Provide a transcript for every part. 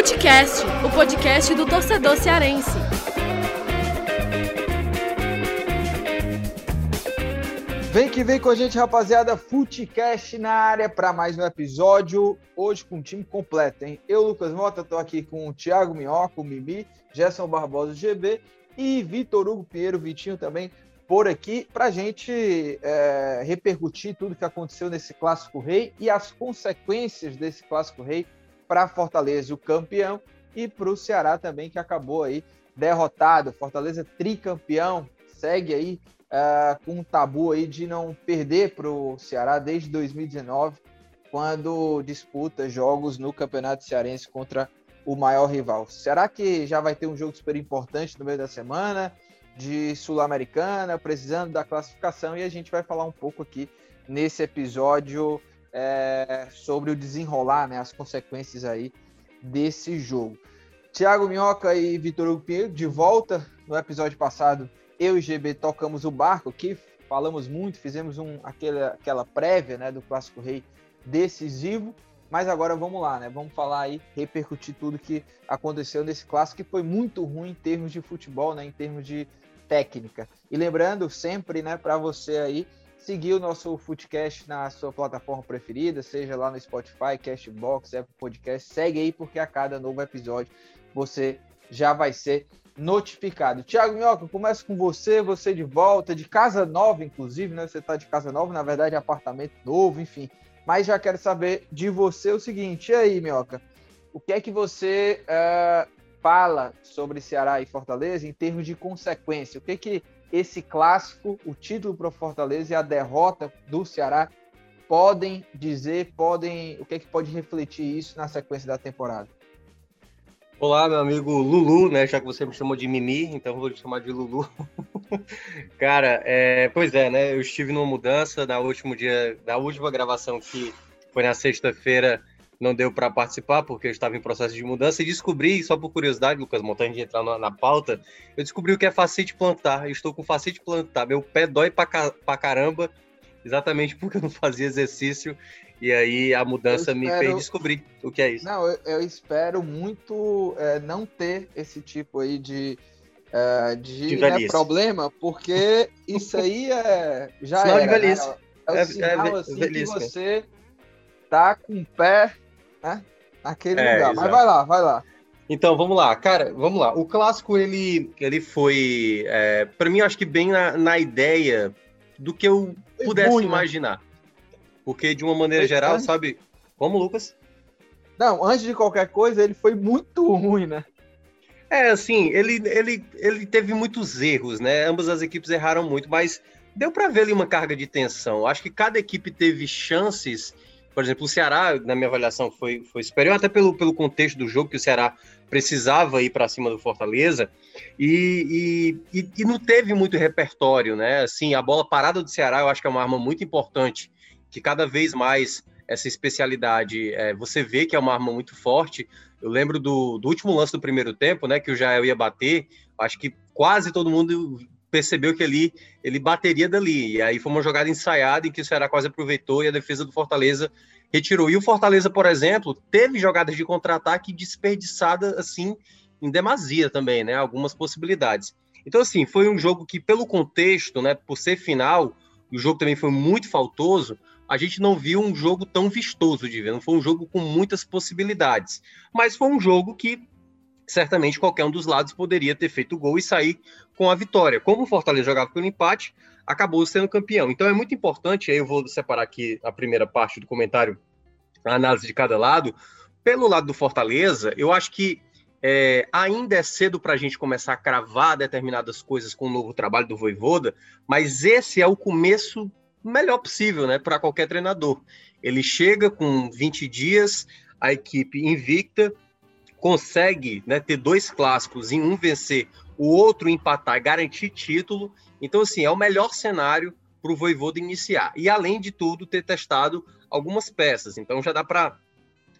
Futecast, o podcast do torcedor cearense. Vem que vem com a gente, rapaziada. Futecast na área para mais um episódio. Hoje com o time completo, hein? Eu, Lucas Mota, tô aqui com o Thiago Minhoca, o Mimi, Gerson Barbosa, GB e Vitor Hugo Pinheiro, Vitinho também por aqui para gente é, repercutir tudo que aconteceu nesse Clássico Rei e as consequências desse Clássico Rei para Fortaleza, o campeão, e para o Ceará também, que acabou aí derrotado. Fortaleza tricampeão, segue aí uh, com um tabu aí de não perder para o Ceará desde 2019, quando disputa jogos no Campeonato Cearense contra o maior rival. Será que já vai ter um jogo super importante no meio da semana? de Sul-Americana, precisando da classificação, e a gente vai falar um pouco aqui nesse episódio é, sobre o desenrolar, né, as consequências aí desse jogo. Tiago Minhoca e Vitor Hugo Pinheiro de volta. No episódio passado, eu e GB tocamos o barco aqui, falamos muito, fizemos um, aquela, aquela prévia né, do Clássico Rei decisivo. Mas agora vamos lá, né? Vamos falar aí, repercutir tudo que aconteceu nesse clássico que foi muito ruim em termos de futebol, né? Em termos de técnica. E lembrando sempre, né, para você aí seguir o nosso Footcast na sua plataforma preferida, seja lá no Spotify, Castbox, Apple Podcast, segue aí porque a cada novo episódio você já vai ser notificado. Tiago Minhoca, começa com você, você de volta, de casa nova, inclusive, né? Você está de casa nova, na verdade, apartamento novo, enfim. Mas já quero saber de você o seguinte: e aí, Minhoca? O que é que você uh, fala sobre Ceará e Fortaleza em termos de consequência? O que é que esse clássico, o título para o Fortaleza e a derrota do Ceará podem dizer, podem, o que é que pode refletir isso na sequência da temporada? Olá, meu amigo Lulu, né? Já que você me chamou de Mimi, então vou te chamar de Lulu. Cara, é, pois é, né? Eu estive numa mudança na último dia, na última gravação que foi na sexta-feira, não deu para participar porque eu estava em processo de mudança e descobri, só por curiosidade, Lucas Montanha, de entrar na, na, pauta, eu descobri o que é facite plantar. Eu estou com facite plantar. Meu pé dói pra, pra caramba, exatamente porque eu não fazia exercício e aí a mudança espero... me fez descobrir o que é isso. Não, eu, eu espero muito é, não ter esse tipo aí de, é, de, de né, problema, porque isso aí é, já sinal era, de velhice. Né? É, o é, sinal é, assim, velhice, que você tá com o pé né, naquele é, lugar. Exato. Mas vai lá, vai lá. Então, vamos lá, cara, vamos lá. O clássico, ele, ele foi, é, para mim, acho que bem na, na ideia do que eu pudesse ruim, né? imaginar. Né? Porque, de uma maneira geral, antes... sabe? Como, Lucas? Não, antes de qualquer coisa, ele foi muito ruim, né? É, assim, ele, ele, ele teve muitos erros, né? Ambas as equipes erraram muito, mas deu para ver ali uma carga de tensão. Acho que cada equipe teve chances. Por exemplo, o Ceará, na minha avaliação, foi, foi superior, até pelo, pelo contexto do jogo, que o Ceará precisava ir para cima do Fortaleza, e, e, e, não teve muito repertório, né? Assim, a bola parada do Ceará eu acho que é uma arma muito importante que cada vez mais essa especialidade é, você vê que é uma arma muito forte. Eu lembro do, do, último lance do primeiro tempo, né, que o Jael ia bater, acho que quase todo mundo percebeu que ali ele bateria dali. E aí foi uma jogada ensaiada em que o Ceará quase aproveitou e a defesa do Fortaleza retirou. E o Fortaleza, por exemplo, teve jogadas de contra-ataque desperdiçada assim em demasia também, né? Algumas possibilidades. Então, assim, foi um jogo que, pelo contexto, né, por ser final, o jogo também foi muito faltoso, a gente não viu um jogo tão vistoso de ver, não foi um jogo com muitas possibilidades, mas foi um jogo que certamente qualquer um dos lados poderia ter feito gol e sair com a vitória. Como o Fortaleza jogava pelo empate, acabou sendo campeão. Então é muito importante, aí eu vou separar aqui a primeira parte do comentário, a análise de cada lado. Pelo lado do Fortaleza, eu acho que é, ainda é cedo para a gente começar a cravar determinadas coisas com o novo trabalho do Voivoda, mas esse é o começo melhor possível, né, para qualquer treinador. Ele chega com 20 dias, a equipe invicta, consegue né, ter dois clássicos, em um vencer, o outro empatar, garantir título. Então, assim, é o melhor cenário para o Voivoda iniciar. E, além de tudo, ter testado algumas peças. Então, já dá para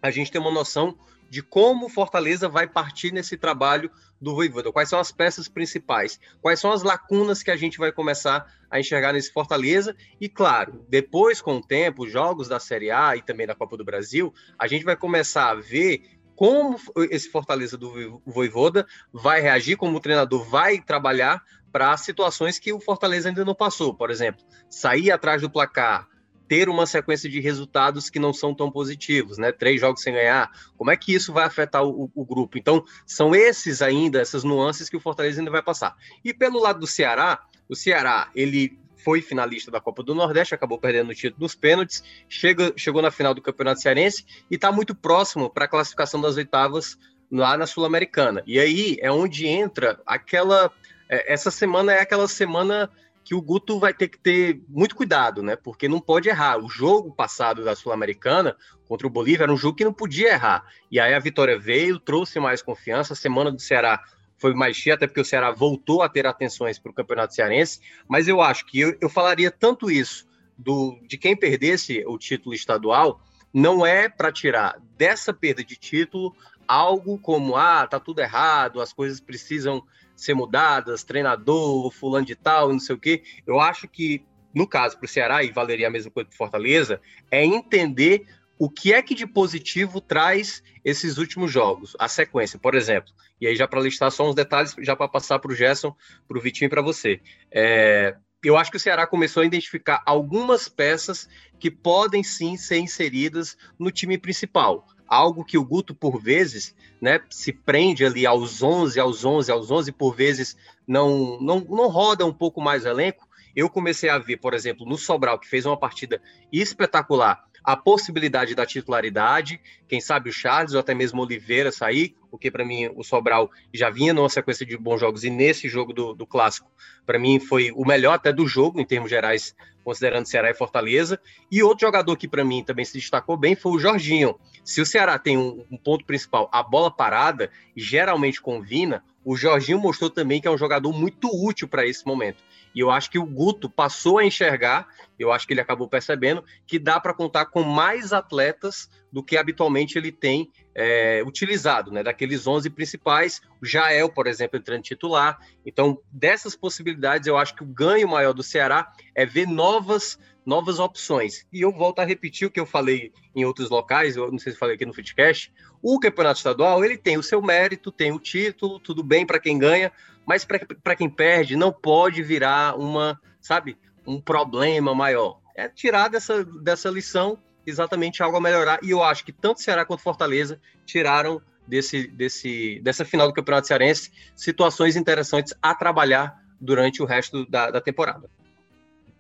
a gente ter uma noção de como Fortaleza vai partir nesse trabalho do Voivoda. Quais são as peças principais? Quais são as lacunas que a gente vai começar a enxergar nesse Fortaleza? E claro, depois com o tempo, jogos da Série A e também da Copa do Brasil, a gente vai começar a ver como esse Fortaleza do Voivoda vai reagir, como o treinador vai trabalhar para situações que o Fortaleza ainda não passou. Por exemplo, sair atrás do placar, ter uma sequência de resultados que não são tão positivos, né? Três jogos sem ganhar. Como é que isso vai afetar o, o, grupo? Então, são esses ainda, essas nuances que o Fortaleza ainda vai passar. E pelo lado do Ceará, o Ceará, ele foi finalista da Copa do Nordeste, acabou perdendo o título nos pênaltis, chega, chegou na final do Campeonato Cearense e está muito próximo para a classificação das oitavas lá na Sul-Americana. E aí é onde entra aquela. É, essa semana é aquela semana que o Guto vai ter que ter muito cuidado, né? Porque não pode errar. O jogo passado da Sul-Americana contra o Bolívia era um jogo que não podia errar. E aí a vitória veio, trouxe mais confiança. A semana do Ceará foi mais cheia, até porque o Ceará voltou a ter atenções para o Campeonato Cearense. Mas eu acho que eu, eu falaria tanto isso do, de quem perdesse o título estadual, não é para tirar dessa perda de título algo como ah, tá tudo errado, as coisas precisam ser mudadas, treinador, fulano de tal, não sei o quê. Eu acho que, no caso, para o Ceará, e valeria a mesma coisa para Fortaleza, é entender o que é que de positivo traz esses últimos jogos, a sequência, por exemplo. E aí, já para listar só uns detalhes, já para passar para o Gerson, para o Vitinho e para você. É, eu acho que o Ceará começou a identificar algumas peças que podem sim ser inseridas no time principal algo que o Guto, por vezes, né, se prende ali aos 11, aos 11, aos 11, por vezes não, não, não roda um pouco mais o elenco. Eu comecei a ver, por exemplo, no Sobral, que fez uma partida espetacular, a possibilidade da titularidade, quem sabe o Charles ou até mesmo Oliveira sair, porque para mim o Sobral já vinha numa sequência de bons jogos e nesse jogo do, do clássico, para mim foi o melhor até do jogo em termos gerais, considerando Ceará e Fortaleza. E outro jogador que para mim também se destacou bem foi o Jorginho. Se o Ceará tem um, um ponto principal, a bola parada, geralmente com Vina, o Jorginho mostrou também que é um jogador muito útil para esse momento. E eu acho que o Guto passou a enxergar, eu acho que ele acabou percebendo, que dá para contar com mais atletas do que habitualmente ele tem é, utilizado, né? Daqueles 11 principais, o Jael, por exemplo, entrando titular. Então, dessas possibilidades, eu acho que o ganho maior do Ceará é ver novas novas opções. E eu volto a repetir o que eu falei em outros locais, eu não sei se falei aqui no Fitcast, o campeonato estadual, ele tem o seu mérito, tem o título, tudo bem para quem ganha, mas para quem perde, não pode virar uma, sabe, um problema maior. É tirar dessa, dessa lição exatamente algo a melhorar. E eu acho que tanto Ceará quanto Fortaleza tiraram desse, desse, dessa final do Campeonato Cearense situações interessantes a trabalhar durante o resto da, da temporada.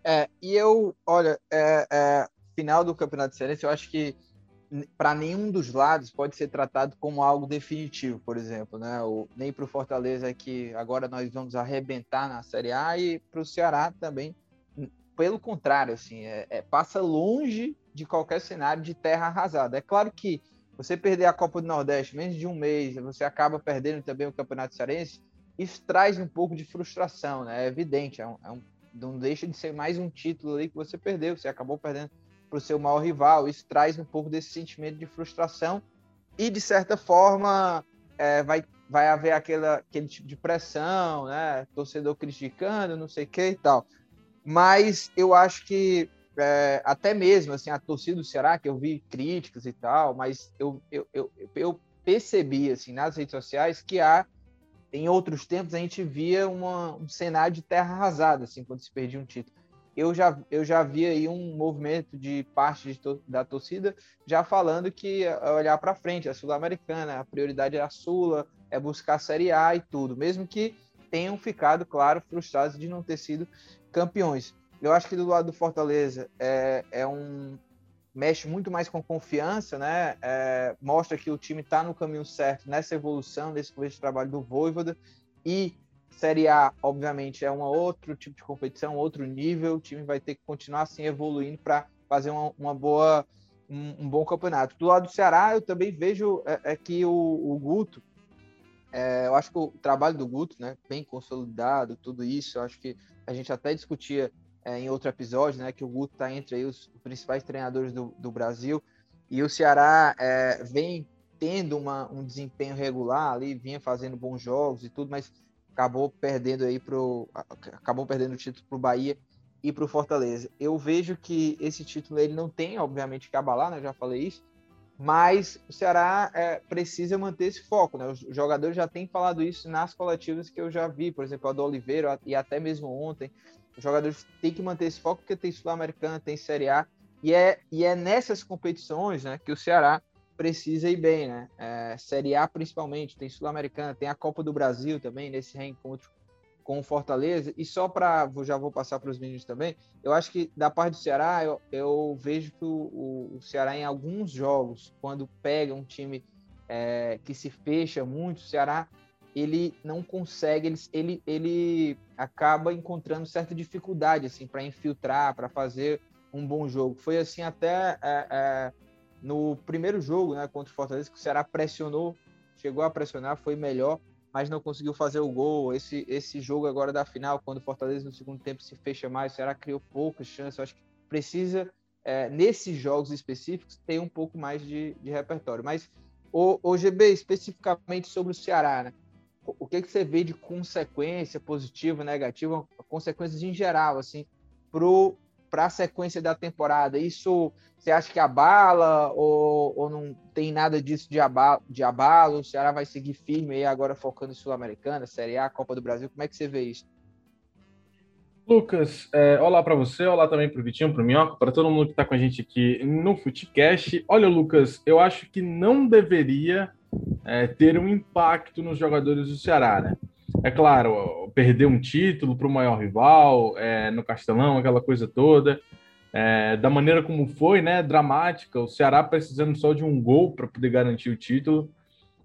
É, e eu, olha, é, é, final do Campeonato Cearense, eu acho que para nenhum dos lados pode ser tratado como algo definitivo, por exemplo, né? O, nem para o Fortaleza que agora nós vamos arrebentar na Série A e para o Ceará também, pelo contrário, assim, é, é, passa longe de qualquer cenário de terra arrasada. É claro que você perder a Copa do Nordeste menos de um mês, você acaba perdendo também o Campeonato Cearense, isso traz um pouco de frustração, né? É evidente, é um, é um, não deixa de ser mais um título ali que você perdeu, você acabou perdendo para o seu maior rival. Isso traz um pouco desse sentimento de frustração e, de certa forma, é, vai, vai haver aquela, aquele tipo de pressão, né? Torcedor criticando, não sei o que e tal. Mas eu acho que é, até mesmo assim, a torcida do Ceará, que eu vi críticas e tal, mas eu, eu, eu, eu percebi assim, nas redes sociais que há em outros tempos a gente via uma, um cenário de terra arrasada, assim, quando se perdia um título eu já, eu já vi aí um movimento de parte de da torcida já falando que é olhar para frente, a Sul-Americana, a prioridade é a Sula, é buscar a Série A e tudo, mesmo que tenham ficado, claro, frustrados de não ter sido campeões. Eu acho que do lado do Fortaleza é, é um mexe muito mais com confiança, né? É, mostra que o time está no caminho certo nessa evolução desse trabalho do Voivoda e Série A, obviamente, é um outro tipo de competição, outro nível. O time vai ter que continuar assim evoluindo para fazer uma, uma boa, um, um, bom campeonato. Do lado do Ceará, eu também vejo é, é que o, o Guto, é, eu acho que o trabalho do Guto, né, bem consolidado, tudo isso, eu acho que a gente até discutia é, em outro episódio, né, que o Guto está entre aí os principais treinadores do, do Brasil e o Ceará é, vem tendo uma, um desempenho regular ali, vinha fazendo bons jogos e tudo, mas acabou perdendo aí pro acabou perdendo o título para o Bahia e para o Fortaleza. Eu vejo que esse título ele não tem, obviamente, que abalar, né? Já falei isso, mas o Ceará é, precisa manter esse foco, né? Os jogadores já têm falado isso nas coletivas que eu já vi, por exemplo, a do Oliveira e até mesmo ontem. Os jogadores têm que manter esse foco porque tem Sul-Americana, tem Série A, e é, e é nessas competições né, que o Ceará precisa ir bem, né? É, Série A principalmente, tem Sul-Americana, tem a Copa do Brasil também, nesse reencontro com o Fortaleza. E só para, já vou passar para os meninos também, eu acho que da parte do Ceará, eu, eu vejo que o, o, Ceará em alguns jogos, quando pega um time é, que se fecha muito, o Ceará ele não consegue, ele, ele, ele acaba encontrando certa dificuldade assim para infiltrar, para fazer um bom jogo. Foi assim até é, é, no primeiro jogo, né, contra o Fortaleza, que o Ceará pressionou, chegou a pressionar, foi melhor, mas não conseguiu fazer o gol. Esse, esse jogo agora da final, quando o Fortaleza no segundo tempo se fecha mais, o Ceará criou poucas chances. Eu acho que precisa, é, nesses jogos específicos, ter um pouco mais de, de repertório. Mas, o, o GB, especificamente sobre o Ceará, né? O que, que você vê de consequência positiva, negativa, consequências em geral, assim, para a sequência da temporada? Isso você acha que abala ou, ou não tem nada disso de abalo, de abalo? O Ceará vai seguir firme aí agora focando em Sul-Americana, Série A, Copa do Brasil? Como é que você vê isso? Lucas, é, olá para você, olá também para o Vitinho, para o Minhoca, para todo mundo que está com a gente aqui no Footcast. Olha, Lucas, eu acho que não deveria é, ter um impacto nos jogadores do Ceará, né? É claro, perder um título para o maior rival, é, no Castelão, aquela coisa toda, é, da maneira como foi, né? Dramática, o Ceará precisando só de um gol para poder garantir o título,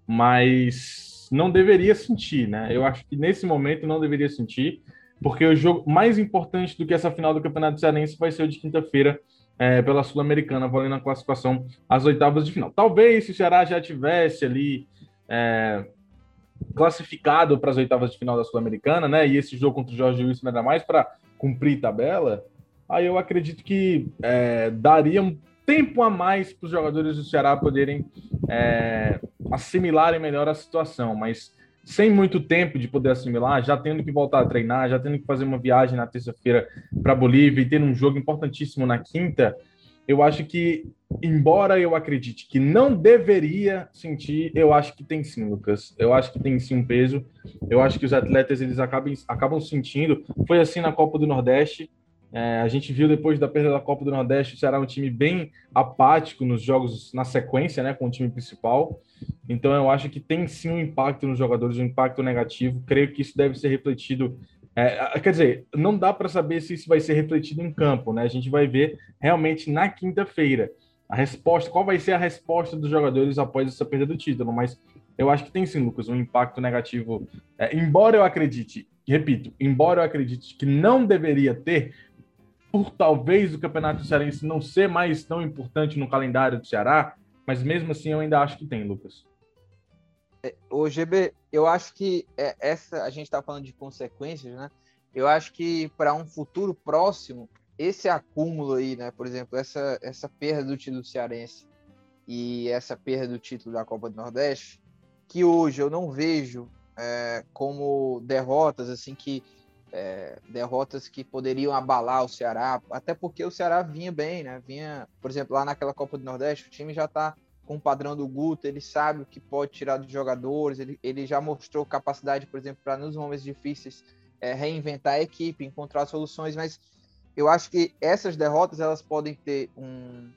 mas não deveria sentir, né? Eu acho que nesse momento não deveria sentir, porque o jogo mais importante do que essa final do Campeonato Cearense vai ser o de quinta-feira é, pela Sul-Americana, valendo a classificação às oitavas de final. Talvez se o Ceará já tivesse ali é, classificado para as oitavas de final da Sul-Americana, né? E esse jogo contra o Jorge Wilson era mais para cumprir tabela. Aí eu acredito que é, daria um tempo a mais para os jogadores do Ceará poderem é, assimilarem melhor a situação, mas sem muito tempo de poder assimilar, já tendo que voltar a treinar, já tendo que fazer uma viagem na terça-feira para Bolívia e tendo um jogo importantíssimo na quinta, eu acho que, embora eu acredite que não deveria sentir, eu acho que tem sim, Lucas. Eu acho que tem sim um peso. Eu acho que os atletas eles acabam, acabam sentindo. Foi assim na Copa do Nordeste. É, a gente viu depois da perda da Copa do Nordeste, o Ceará é um time bem apático nos jogos na sequência, né, com o time principal. Então eu acho que tem sim um impacto nos jogadores, um impacto negativo. Creio que isso deve ser refletido. É, quer dizer, não dá para saber se isso vai ser refletido em campo, né? A gente vai ver realmente na quinta-feira a resposta, qual vai ser a resposta dos jogadores após essa perda do título. Mas eu acho que tem sim, Lucas, um impacto negativo. É, embora eu acredite, repito, embora eu acredite que não deveria ter, por talvez o Campeonato Cearense não ser mais tão importante no calendário do Ceará, mas mesmo assim eu ainda acho que tem, Lucas. O é, GB, eu acho que é, essa a gente está falando de consequências, né? Eu acho que para um futuro próximo, esse acúmulo aí, né? Por exemplo, essa, essa perda do título cearense e essa perda do título da Copa do Nordeste, que hoje eu não vejo é, como derrotas assim que é, derrotas que poderiam abalar o Ceará, até porque o Ceará vinha bem, né? Vinha, por exemplo, lá naquela Copa do Nordeste, o time já está com o padrão do Guto, ele sabe o que pode tirar dos jogadores, ele, ele já mostrou capacidade, por exemplo, para nos momentos difíceis é, reinventar a equipe, encontrar soluções, mas eu acho que essas derrotas elas podem ter um.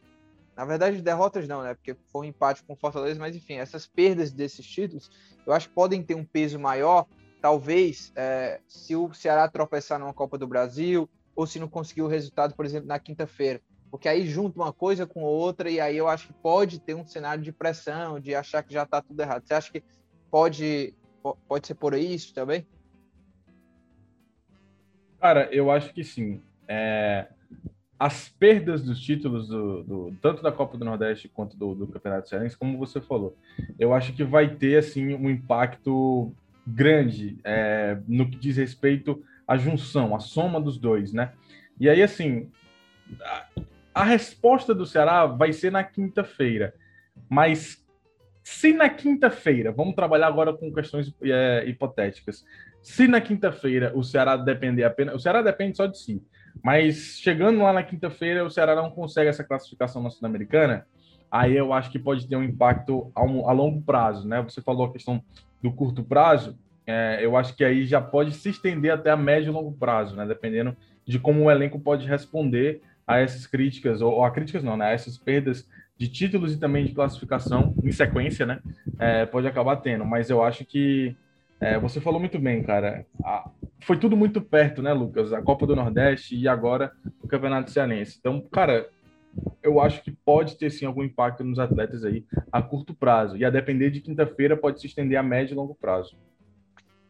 Na verdade, derrotas não, né? Porque foi um empate com o Fortaleza, mas enfim, essas perdas desses títulos, eu acho que podem ter um peso maior talvez, é, se o Ceará tropeçar numa Copa do Brasil, ou se não conseguir o resultado, por exemplo, na quinta-feira. Porque aí junta uma coisa com outra, e aí eu acho que pode ter um cenário de pressão, de achar que já está tudo errado. Você acha que pode, pode ser por isso também? Cara, eu acho que sim. É, as perdas dos títulos, do, do, tanto da Copa do Nordeste quanto do, do Campeonato Cearense, como você falou, eu acho que vai ter assim um impacto grande é, no que diz respeito à junção, à soma dos dois, né? E aí, assim, a, a resposta do Ceará vai ser na quinta-feira, mas se na quinta-feira, vamos trabalhar agora com questões é, hipotéticas, se na quinta-feira o Ceará depender apenas, o Ceará depende só de si, mas chegando lá na quinta-feira o Ceará não consegue essa classificação na Sul-Americana, aí eu acho que pode ter um impacto a, um, a longo prazo, né? Você falou a questão do curto prazo, é, eu acho que aí já pode se estender até a médio e longo prazo, né? Dependendo de como o elenco pode responder a essas críticas, ou, ou a críticas não, né? A essas perdas de títulos e também de classificação em sequência, né? É, pode acabar tendo, mas eu acho que é, você falou muito bem, cara. A, foi tudo muito perto, né, Lucas? A Copa do Nordeste e agora o Campeonato Cearense. Então, cara, eu acho que pode ter sim algum impacto nos atletas aí a curto prazo. E a depender de quinta-feira, pode se estender a médio e longo prazo.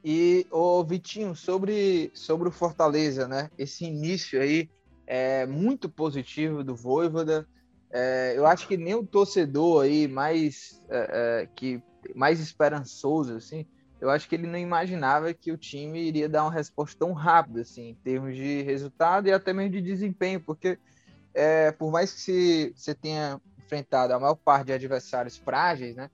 E, o Vitinho, sobre, sobre o Fortaleza, né? Esse início aí é muito positivo do Voivoda. É, eu acho que nem o torcedor aí mais, é, é, que, mais esperançoso, assim, eu acho que ele não imaginava que o time iria dar uma resposta tão rápida, assim, em termos de resultado e até mesmo de desempenho, porque é, por mais que você tenha enfrentado a maior parte de adversários frágeis, né?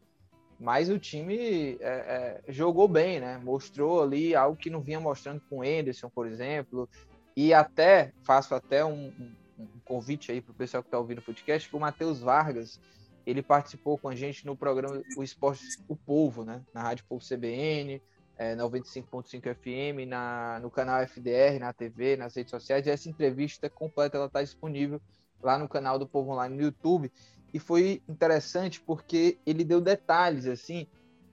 Mas o time é, é, jogou bem, né? Mostrou ali algo que não vinha mostrando com o Anderson, por exemplo. E até, faço até um, um convite aí para o pessoal que está ouvindo o podcast, que o Matheus Vargas, ele participou com a gente no programa O Esporte O Povo, né? Na Rádio Povo CBN, é, 95.5 FM, na, no canal FDR, na TV, nas redes sociais. E essa entrevista completa ela está disponível lá no canal do Povo Online no YouTube. E foi interessante porque ele deu detalhes assim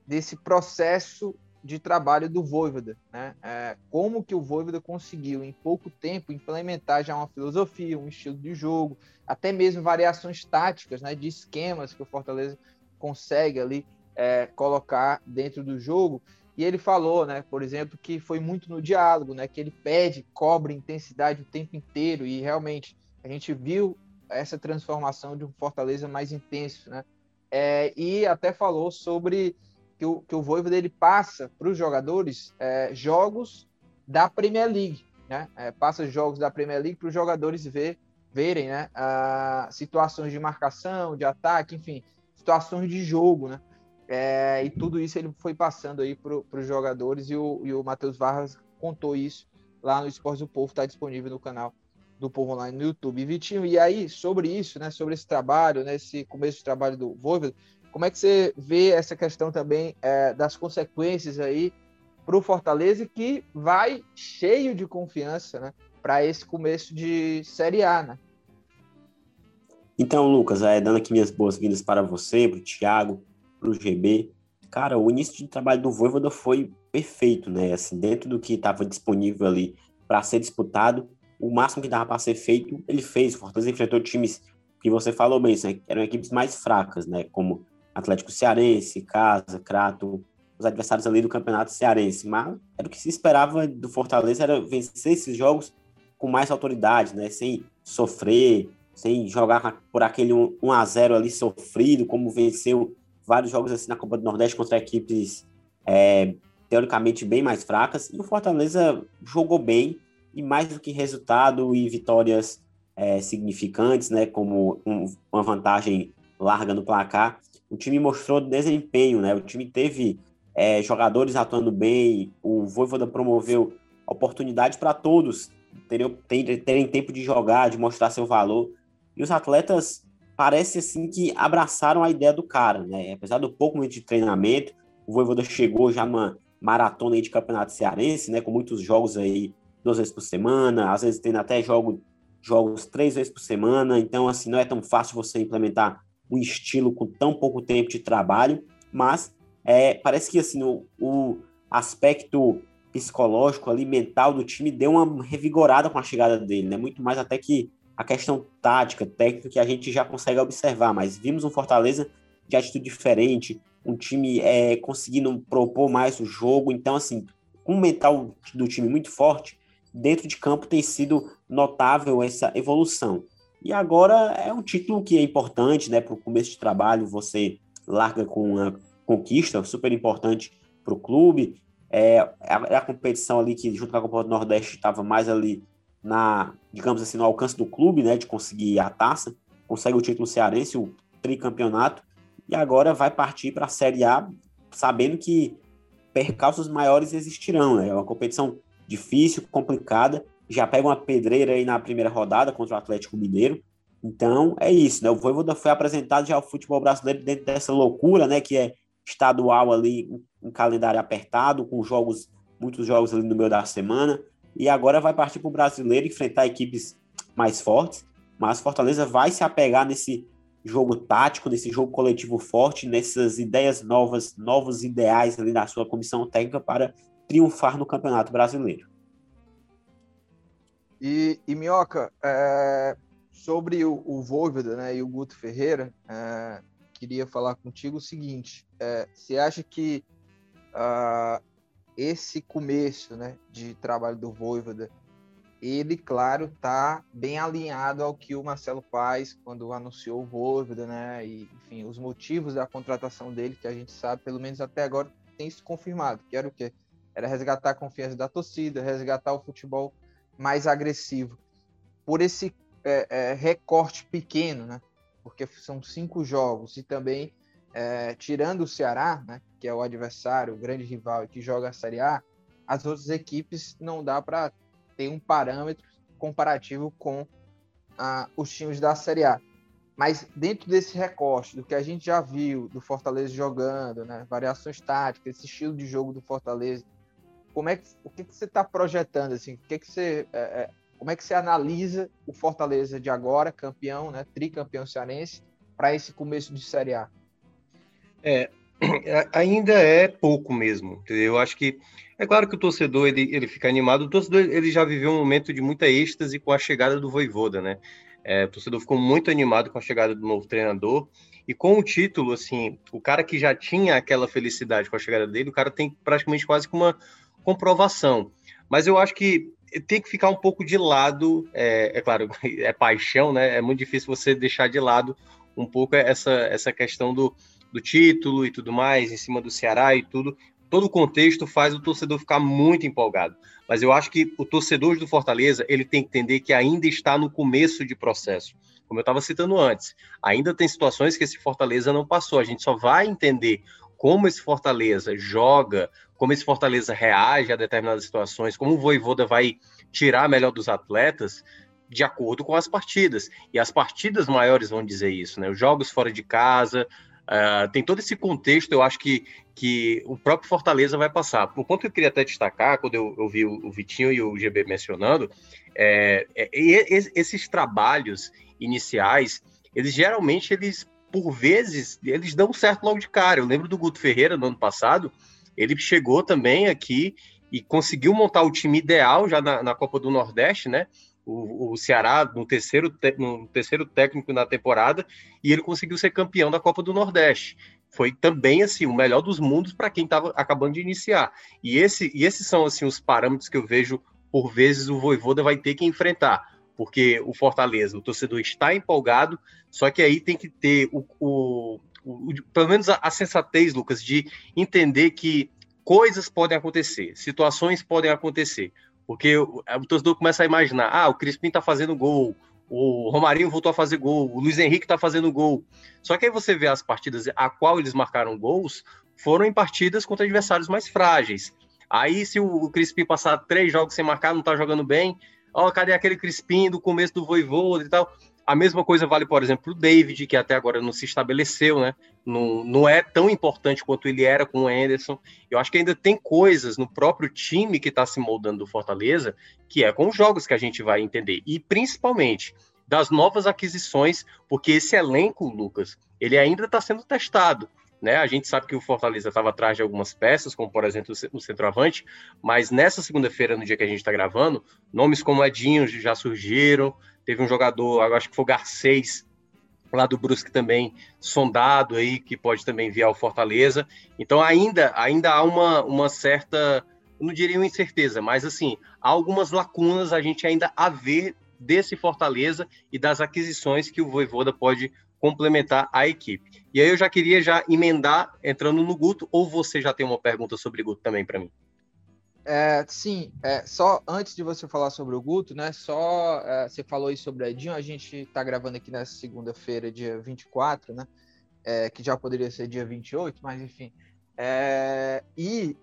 desse processo de trabalho do Voivoda, né? É, como que o Voivoda conseguiu em pouco tempo implementar já uma filosofia, um estilo de jogo, até mesmo variações táticas, né? De esquemas que o Fortaleza consegue ali é, colocar dentro do jogo. E ele falou, né? Por exemplo, que foi muito no diálogo, né? Que ele pede, cobra intensidade o tempo inteiro e realmente a gente viu essa transformação de um Fortaleza mais intenso, né? É, e até falou sobre que o, que o ele passa para os jogadores é, jogos da Premier League, né? É, passa jogos da Premier League para os jogadores ver, verem, né? A, situações de marcação, de ataque, enfim, situações de jogo, né? É, e tudo isso ele foi passando aí para os jogadores e o, e o Matheus Vargas contou isso lá no Esporte do Povo, está disponível no canal do Povo Online no YouTube. Vitinho, e aí, sobre isso, né, sobre esse trabalho, né, esse começo de trabalho do Voivoda, como é que você vê essa questão também é, das consequências aí para o Fortaleza, que vai cheio de confiança né, para esse começo de Série A, né? Então, Lucas, é, dando aqui minhas boas-vindas para você, para o Thiago, para o GB. Cara, o início de trabalho do Voivoda foi perfeito, né? Assim, dentro do que estava disponível ali para ser disputado, o máximo que dava para ser feito, ele fez. Fortaleza enfrentou times que você falou bem, né? eram equipes mais fracas, né? Como Atlético Cearense, Casa, Crato, os adversários ali do Campeonato Cearense. Mas era o que se esperava do Fortaleza, era vencer esses jogos com mais autoridade, né? Sem sofrer, sem jogar por aquele 1 a 0 ali sofrido, como venceu vários jogos assim na Copa do Nordeste contra equipes é, teoricamente bem mais fracas. E o Fortaleza jogou bem, e mais do que resultado e vitórias é, significantes, né? Como um, uma vantagem larga no placar o time mostrou desempenho, né? O time teve é, jogadores atuando bem, o Voivoda promoveu oportunidades para todos terem, terem tempo de jogar, de mostrar seu valor. E os atletas parece assim que abraçaram a ideia do cara, né? Apesar do pouco momento de treinamento, o Voivoda chegou já numa maratona de campeonato cearense, né? Com muitos jogos aí duas vezes por semana, às vezes tendo até jogo, jogos três vezes por semana. Então, assim, não é tão fácil você implementar um estilo com tão pouco tempo de trabalho, mas é, parece que assim o, o aspecto psicológico ali, mental do time deu uma revigorada com a chegada dele, né? Muito mais até que a questão tática, técnica que a gente já consegue observar, mas vimos um Fortaleza de atitude diferente, um time é, conseguindo propor mais o jogo, então assim, com o mental do time muito forte, dentro de campo tem sido notável essa evolução. E agora é um título que é importante, né? Para o começo de trabalho, você larga com uma conquista super importante para o clube. É, a, a, competição ali que, junto com a Copa do Nordeste, estava mais ali na, digamos assim, no alcance do clube, né? De conseguir a taça, consegue o título cearense, o tricampeonato, e agora vai partir para a Série A, sabendo que percalços maiores existirão, né? É uma competição difícil, complicada, já pega uma pedreira aí na primeira rodada contra o Atlético Mineiro. Então, é isso, né? O Voivoda foi apresentado já ao futebol brasileiro dentro dessa loucura, né? Que é estadual ali, um calendário apertado, com jogos, muitos jogos ali no meio da semana. E agora vai partir para o brasileiro enfrentar equipes mais fortes. Mas Fortaleza vai se apegar nesse jogo tático, nesse jogo coletivo forte, nessas ideias novas, novos ideais ali da sua comissão técnica para triunfar no Campeonato Brasileiro. E, e Minhoca, é, sobre o, o né, e o Guto Ferreira, é, queria falar contigo o seguinte: é, você acha que uh, esse começo né, de trabalho do Voivoda ele, claro, está bem alinhado ao que o Marcelo faz quando anunciou o Voivoda, né? E, enfim, os motivos da contratação dele, que a gente sabe, pelo menos até agora, tem se confirmado, que era o quê? Era resgatar a confiança da torcida, resgatar o futebol mais agressivo. Por esse é, é, recorte pequeno, né? Porque são cinco jogos e também, é, tirando o Ceará, né? Que é o adversário, o grande rival que joga a Série A, as outras equipes não dá para tem um parâmetro comparativo com ah, os times da Série A. Mas dentro desse recorte, do que a gente já viu do Fortaleza jogando, né, variações táticas, esse estilo de jogo do Fortaleza, como é que, o que, que você está projetando? Assim, o que, que você, é, é, como é que você analisa o Fortaleza de agora, campeão, né, tricampeão cearense, para esse começo de Série A? É, ainda é pouco mesmo. Entendeu? Eu acho que é claro que o torcedor ele, ele fica animado. O torcedor ele já viveu um momento de muita êxtase com a chegada do Voivoda, né? É, o torcedor ficou muito animado com a chegada do novo treinador e com o título, assim, o cara que já tinha aquela felicidade com a chegada dele, o cara tem praticamente quase que uma comprovação. Mas eu acho que tem que ficar um pouco de lado, é, é claro, é paixão, né? É muito difícil você deixar de lado um pouco essa, essa questão do, do título e tudo mais, em cima do Ceará e tudo, todo o contexto faz o torcedor ficar muito empolgado. Mas eu acho que o torcedor do Fortaleza ele tem que entender que ainda está no começo de processo. Como eu estava citando antes, ainda tem situações que esse Fortaleza não passou. A gente só vai entender como esse Fortaleza joga, como esse Fortaleza reage a determinadas situações, como o Voivoda vai tirar melhor dos atletas, de acordo com as partidas. E as partidas maiores vão dizer isso, né? Os jogos fora de casa, Uh, tem todo esse contexto, eu acho que, que o próprio Fortaleza vai passar. O ponto que eu queria até destacar, quando eu, eu vi o, o, Vitinho e o GB mencionando, é, é, esses trabalhos iniciais, eles geralmente, eles, por vezes, eles dão certo logo de cara. Eu lembro do Guto Ferreira, no ano passado, ele chegou também aqui e conseguiu montar o time ideal já na, na Copa do Nordeste, né? O, o Ceará no terceiro, no terceiro técnico na temporada e ele conseguiu ser campeão da Copa do Nordeste. Foi também assim o melhor dos mundos para quem estava acabando de iniciar. E, esse, e esses são assim os parâmetros que eu vejo por vezes o Voivoda vai ter que enfrentar, porque o Fortaleza, o torcedor está empolgado, só que aí tem que ter o, o, o pelo menos a, a sensatez, Lucas, de entender que coisas podem acontecer, situações podem acontecer. Porque o, o torcedor começa a imaginar: ah, o Crispim tá fazendo gol, o Romarinho voltou a fazer gol, o Luiz Henrique tá fazendo gol. Só que aí você vê as partidas a qual eles marcaram gols, foram em partidas contra adversários mais frágeis. Aí, se o Crispim passar três jogos sem marcar, não tá jogando bem, ó, oh, cadê aquele Crispim do começo do Voivoda e tal? A mesma coisa vale, por exemplo, o David, que até agora não se estabeleceu, né? Não, não é tão importante quanto ele era com o Anderson. Eu acho que ainda tem coisas no próprio time que está se moldando do Fortaleza, que é com os jogos que a gente vai entender. E principalmente das novas aquisições, porque esse elenco, Lucas, ele ainda está sendo testado. Né? A gente sabe que o Fortaleza estava atrás de algumas peças, como por exemplo o centroavante, mas nessa segunda-feira, no dia que a gente está gravando, nomes como Edinho já surgiram, Teve um jogador, acho que foi o Garcês, lá do Brusque também, sondado aí, que pode também vir ao Fortaleza. Então ainda, ainda há uma, uma certa, não diria uma incerteza, mas assim, há algumas lacunas a gente ainda a ver desse Fortaleza e das aquisições que o Voivoda pode complementar a equipe. E aí eu já queria já emendar entrando no Guto, ou você já tem uma pergunta sobre Guto também para mim? É, sim, é, só antes de você falar sobre o Guto, né? Só é, você falou aí sobre o Edinho, a gente está gravando aqui nessa segunda-feira, dia 24, né? É, que já poderia ser dia 28, mas enfim. É, e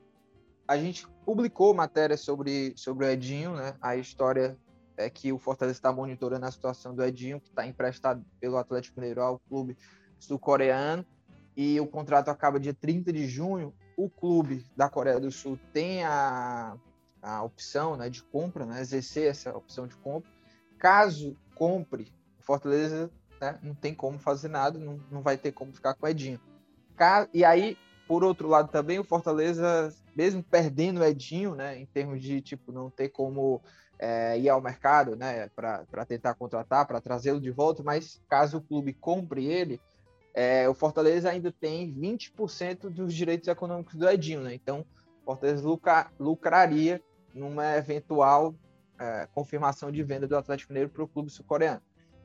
a gente publicou matéria sobre, sobre o Edinho, né? A história é que o Fortaleza está monitorando a situação do Edinho, que está emprestado pelo Atlético Mineiro ao clube sul-coreano, e o contrato acaba dia 30 de junho. O clube da Coreia do Sul tem a, a opção né, de compra, né, exercer essa opção de compra. Caso compre, o Fortaleza né, não tem como fazer nada, não, não vai ter como ficar com o Edinho. E aí, por outro lado também, o Fortaleza, mesmo perdendo o Edinho, né, em termos de tipo não ter como é, ir ao mercado, né, para tentar contratar, para trazê-lo de volta, mas caso o clube compre ele, é, o Fortaleza ainda tem 20% dos direitos econômicos do Edinho, né? Então, o Fortaleza lucra, lucraria numa eventual é, confirmação de venda do Atlético Mineiro para o clube sul-coreano.